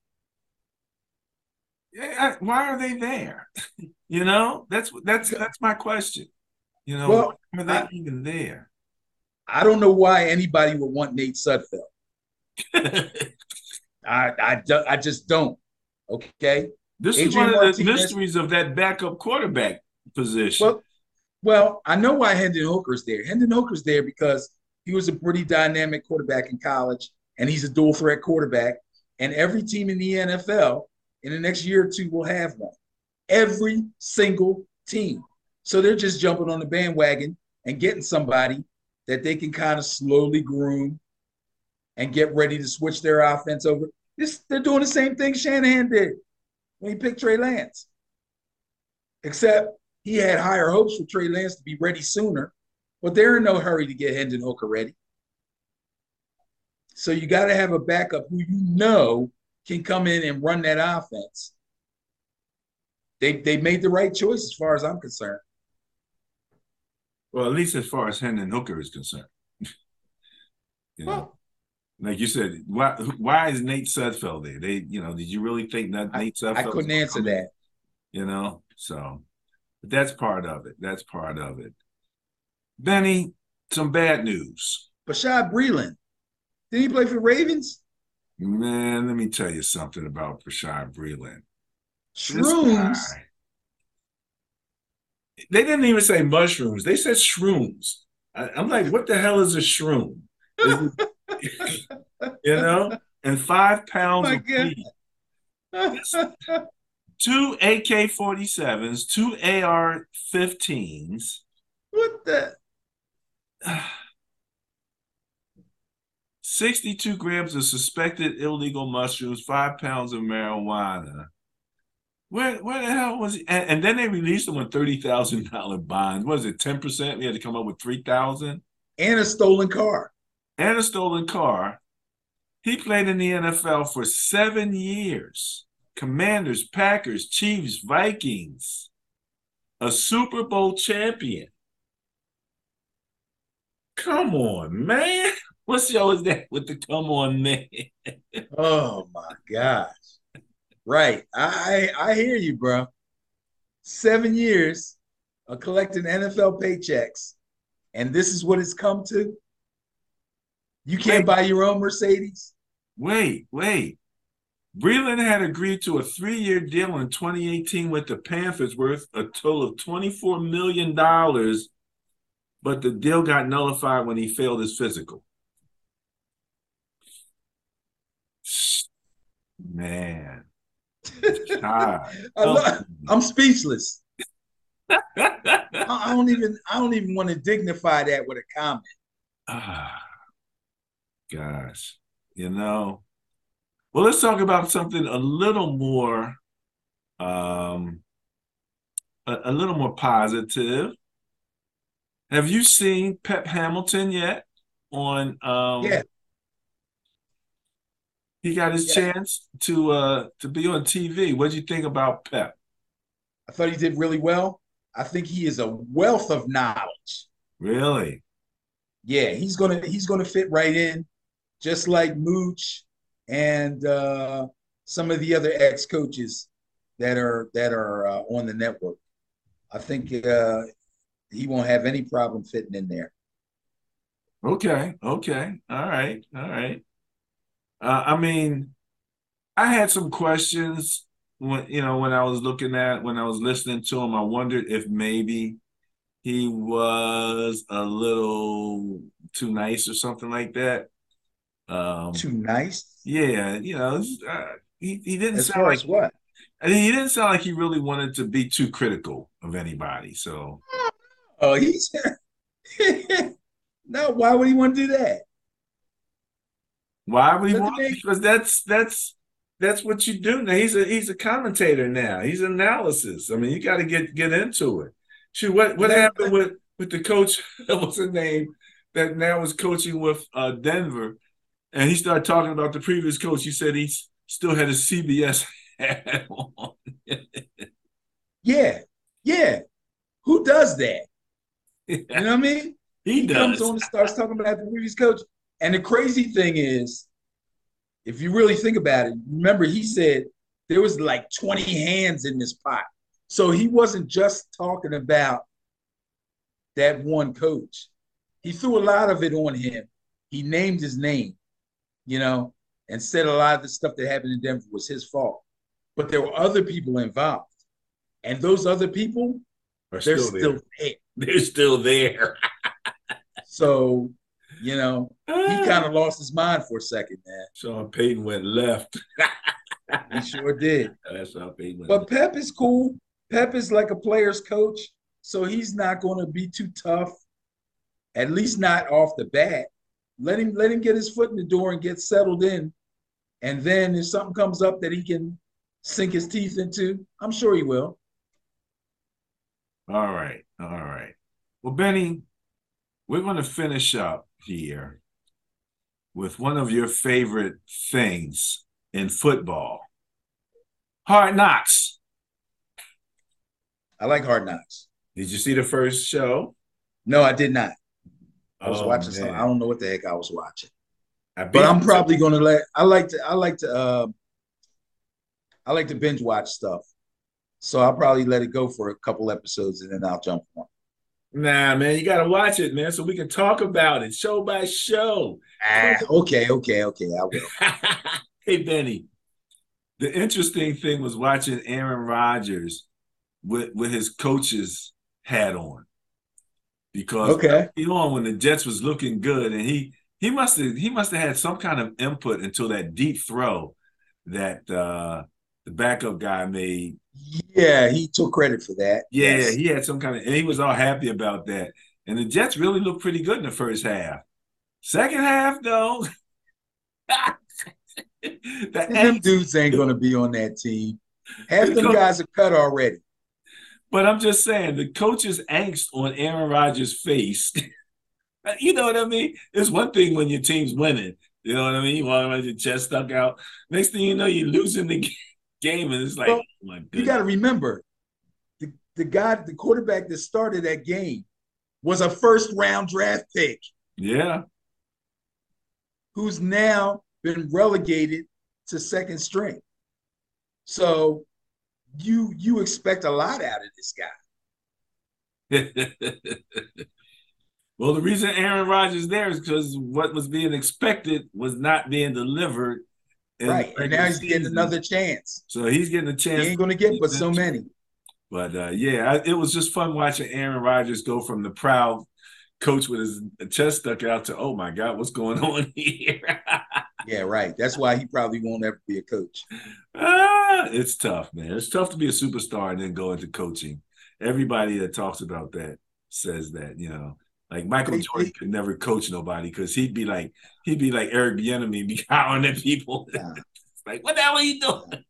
Yeah, why are they there? you know, that's that's that's my question. You know, well, why are they I, even there? I don't know why anybody would want Nate Sudfeld. I, I I just don't. Okay. This Adrian is one of Martinez, the mysteries of that backup quarterback position. Well, well, I know why Hendon Hooker's there. Hendon Hooker's there because he was a pretty dynamic quarterback in college, and he's a dual threat quarterback. And every team in the NFL in the next year or two will have one. Every single team. So they're just jumping on the bandwagon and getting somebody that they can kind of slowly groom and get ready to switch their offense over. This they're doing the same thing Shanahan did when he picked Trey Lance. Except he had higher hopes for Trey Lance to be ready sooner, but they're in no hurry to get Hendon Hooker ready. So you got to have a backup who you know can come in and run that offense. They they made the right choice as far as I'm concerned. Well, at least as far as Hendon Hooker is concerned. you know, well, like you said, why why is Nate Sudfeld there? They, you know, did you really think that Nate Sudfeld? I couldn't answer that. You know, so but that's part of it. That's part of it. Benny, some bad news. Bashaud Breeland. Did he play for the Ravens? Man, let me tell you something about Bashaud Breeland. Shrooms. They didn't even say mushrooms. They said shrooms. I, am like, what the hell is a shroom? You know, and five oh pounds oh of weed two AK 47s, two AR 15s. What the? 62 grams of suspected illegal mushrooms, five pounds of marijuana. Where, where the hell was he? And, and then they released him on $30,000 bonds. What is it, 10%? We had to come up with 3000 And a stolen car. And a stolen car. He played in the NFL for seven years. Commanders, Packers, Chiefs, Vikings, a Super Bowl champion. Come on, man. What show is that with the come on, man? oh my gosh. Right. I I hear you, bro. Seven years of collecting NFL paychecks, and this is what it's come to. You can't wait, buy your own Mercedes. Wait, wait. Breeland had agreed to a three-year deal in 2018 with the Panthers worth a total of $24 million, but the deal got nullified when he failed his physical. Man. I am speechless. I don't even I don't even want to dignify that with a comment. Ah, gosh. You know, well, let's talk about something a little more, um, a, a little more positive. Have you seen Pep Hamilton yet? On um, yeah, he got his yeah. chance to uh to be on TV. What do you think about Pep? I thought he did really well. I think he is a wealth of knowledge. Really? Yeah, he's gonna he's gonna fit right in, just like Mooch and uh, some of the other ex coaches that are that are uh, on the network. I think uh, he won't have any problem fitting in there. Okay. Okay. All right. All right. Uh, I mean, I had some questions when you know when I was looking at when I was listening to him. I wondered if maybe he was a little too nice or something like that. Um, Too nice. Yeah, you know, uh, he he didn't as sound like what. I mean, he didn't sound like he really wanted to be too critical of anybody. So, oh, he's No, why would he want to do that? Why would he Doesn't want? make- Because that's that's that's what you do now. He's a he's a commentator now. He's analysis. I mean, you got to get get into it. Shoot, what what happened with with the coach? What's the name? That now is coaching with uh, Denver, and he started talking about the previous coach. He said he still had a CBS hat on. Yeah, yeah. Who does that? You know what I mean? He comes does. on and starts talking about the previous coach. And the crazy thing is, if you really think about it, remember he said there was like 20 hands in this pot. So he wasn't just talking about that one coach. He threw a lot of it on him. He named his name, you know, and said a lot of the stuff that happened in Denver was his fault. But there were other people involved. And those other people, Are they're still still, there. They're still there. So, you know, he Ah. kind of lost his mind for a second, man. Sean Payton went left. He sure did. That's how Payton went. But Pep is cool. Pep is like a player's coach, so he's not going to be too tough. At least not off the bat. Let him let him get his foot in the door and get settled in, and then if something comes up that he can sink his teeth into, I'm sure he will. All right. All right. Well, Benny, we're going to finish up here with one of your favorite things in football Hard Knocks. I like Hard Knocks. Did you see the first show? No, I did not. I was Oh, watching something. I don't know what the heck I was watching. I But I'm probably gonna let I like to I like to uh I like to binge watch stuff. So I'll probably let it go for a couple episodes and then I'll jump on. Nah, man, you got to watch it, man, so we can talk about it show by show. Ah, okay, okay, okay. I will. hey, Benny. The interesting thing was watching Aaron Rodgers with with his coach's hat on, because Okay. you know when the Jets was looking good, and he he must have he must have had some kind of input until that deep throw that uh the backup guy made. Yeah, he took credit for that. Yeah, Yes. he had some kind of, and he was all happy about that. And the Jets really looked pretty good in the first half. Second half, though. the Them dudes ain't gonna be on that team. Half them guys are cut already. But I'm just saying, the coach's angst on Aaron Rodgers' face. you know what I mean? It's one thing when your team's winning. You know what I mean? You walk around your chest stuck out. Next thing you know, you're losing the game, and it's like, Well, oh my You got to remember, the, the guy, the quarterback that started that game was a first round draft pick yeah, who's now been relegated to second string. So you you expect a lot out of this guy. well, the reason Aaron Rodgers there is because what was being expected was not being delivered. right. And now he's getting another chance. So he's getting a chance. He ain't gonna get but so many. But uh, yeah, I, it was just fun watching Aaron Rodgers go from the proud coach with his chest stuck out to, oh my God, what's going on here? Yeah, right. That's why he probably won't ever be a coach. ah, it's tough, man. It's tough to be a superstar and then go into coaching. Everybody that talks about that says that, you know. Like Michael Jordan could never coach nobody because he'd be like he'd be like Eric Bieniemy, be howling at people. Yeah. Like, what the hell are you doing?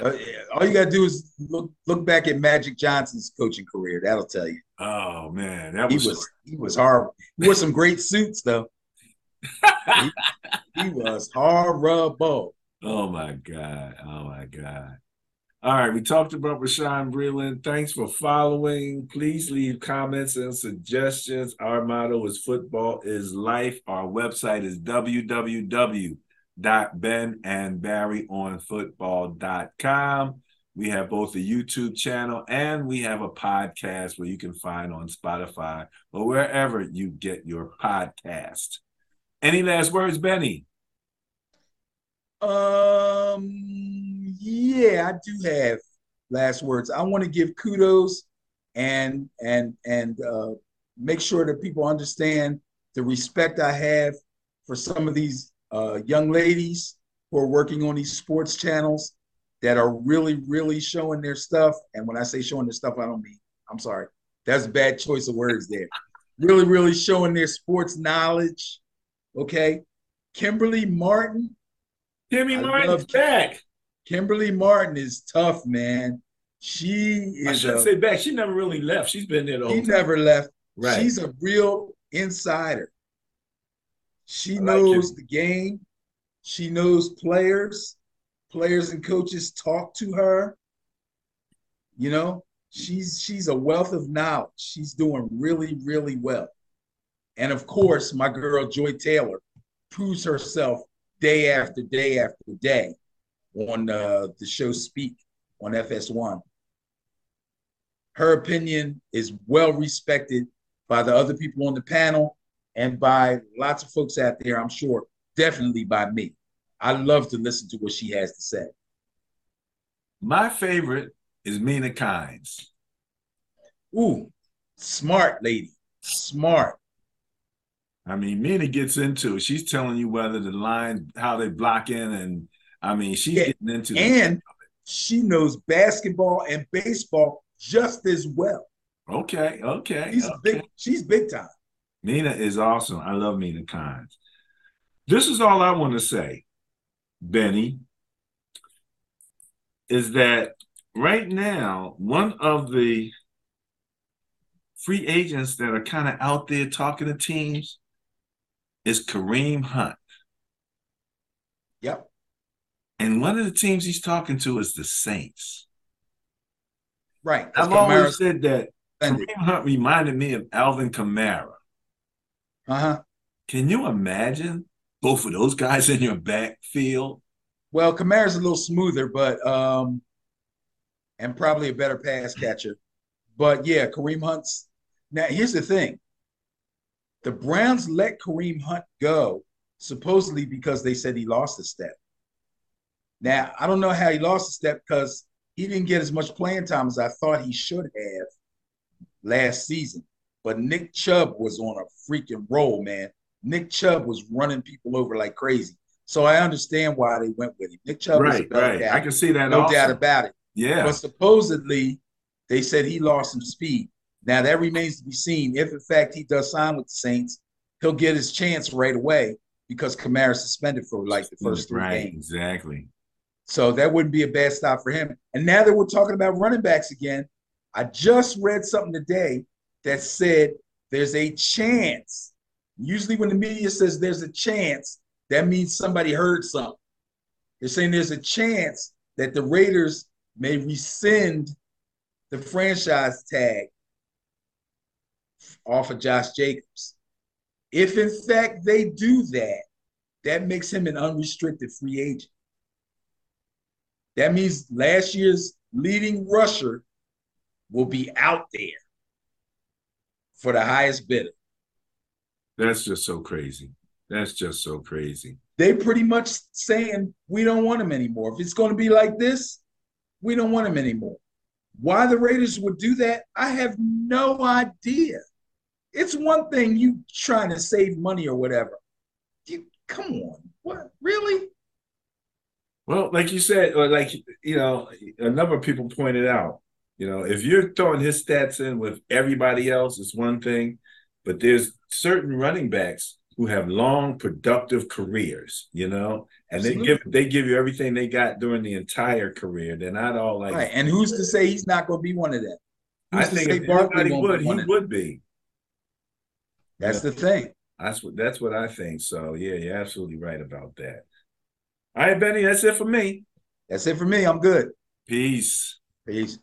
Uh, all you gotta do is look look back at Magic Johnson's coaching career. That'll tell you. Oh man, that He was, was he was horrible. He wore some great suits though. He, he was horrible. Oh my God. Oh my God. All right, we talked about Bashaud Breeland. Thanks for following. Please leave comments and suggestions. Our motto is football is life. Our website is www.benandbarryonfootball.com. We have both a YouTube channel and we have a podcast where you can find on Spotify or wherever you get your podcast. Any last words, Benny? Um, yeah, I do have last words. I want to give kudos and and and uh, make sure that people understand the respect I have for some of these uh, young ladies who are working on these sports channels that are really, really showing their stuff. And when I say showing their stuff, I don't mean I'm sorry. That's a bad choice of words there. really, really showing their sports knowledge. Okay. Kimberly Martin. Kimmy I Martin's love- back. Kimberly Martin is tough, man. She is. I is should a, say back. She never really left. She's been there the whole she time. never left. Right. She's a real insider. She I like knows the game. She knows players. Players and coaches talk to her. You know, she's she's a wealth of knowledge. She's doing really, really well. And of course, my girl Joy Taylor proves herself day after day after day on uh, the show Speak on FS1. Her opinion is well respected by the other people on the panel and by lots of folks out there, I'm sure, definitely by me. I love to listen to what she has to say. My favorite is Mina Kynes. Ooh, smart lady, smart. I mean, Mina gets into it. She's telling you whether the line, how they block in, and I mean, she's Yeah, getting into And she knows basketball and baseball just as well. Okay, okay. She's okay. big, she's big time. Mina is awesome. I love Mina Kynes. This is all I want to say, Benny, is that right now, one of the free agents that are kind of out there talking to teams is Kareem Hunt. Yep. And one of the teams he's talking to is the Saints. Right. I've always said that Kareem Hunt reminded me of Alvin Kamara. Uh-huh. Can you imagine both of those guys in your backfield? Well, Kamara's a little smoother, but um, and probably a better pass catcher. But yeah, Kareem Hunt's now here's the thing. The Browns let Kareem Hunt go supposedly because they said he lost a step. Now, I don't know how he lost a step because he didn't get as much playing time as I thought he should have last season. But Nick Chubb was on a freaking roll, man. Nick Chubb was running people over like crazy. So I understand why they went with him. Nick Chubb right, right. guy. I can see that. no also. doubt about it. Yeah, But supposedly, they said he lost some speed. Now that remains to be seen. If in fact he does sign with the Saints, he'll get his chance right away because Kamara suspended for like the first three right, games. exactly. So that wouldn't be a bad stop for him. And now that we're talking about running backs again, I just read something today that said there's a chance. Usually, when the media says there's a chance, that means somebody heard something. They're saying there's a chance that the Raiders may rescind the franchise tag off of Josh Jacobs. If in fact they do that, that makes him an unrestricted free agent. That means last year's leading rusher will be out there for the highest bidder. That's just so crazy. That's just so crazy. They pretty much saying we don't want him anymore. If it's going to be like this, we don't want him anymore. Why the Raiders would do that, I have no idea. It's one thing you trying to save money or whatever. You come on, what really? Well, like you said, like you know, a number of people pointed out, you know, if you're throwing his stats in with everybody else, it's one thing, but there's certain running backs who have long, productive careers, you know, and they give they give you everything they got during the entire career. They're not all like Right. And who's to say he's not going to be one of them? I Who's to think if Barkley anybody would, he one of them? would be. That's the thing. That's what that's what I think. So yeah, you're absolutely right about that. All right, Benny, that's it for me. That's it for me. I'm good. Peace. Peace.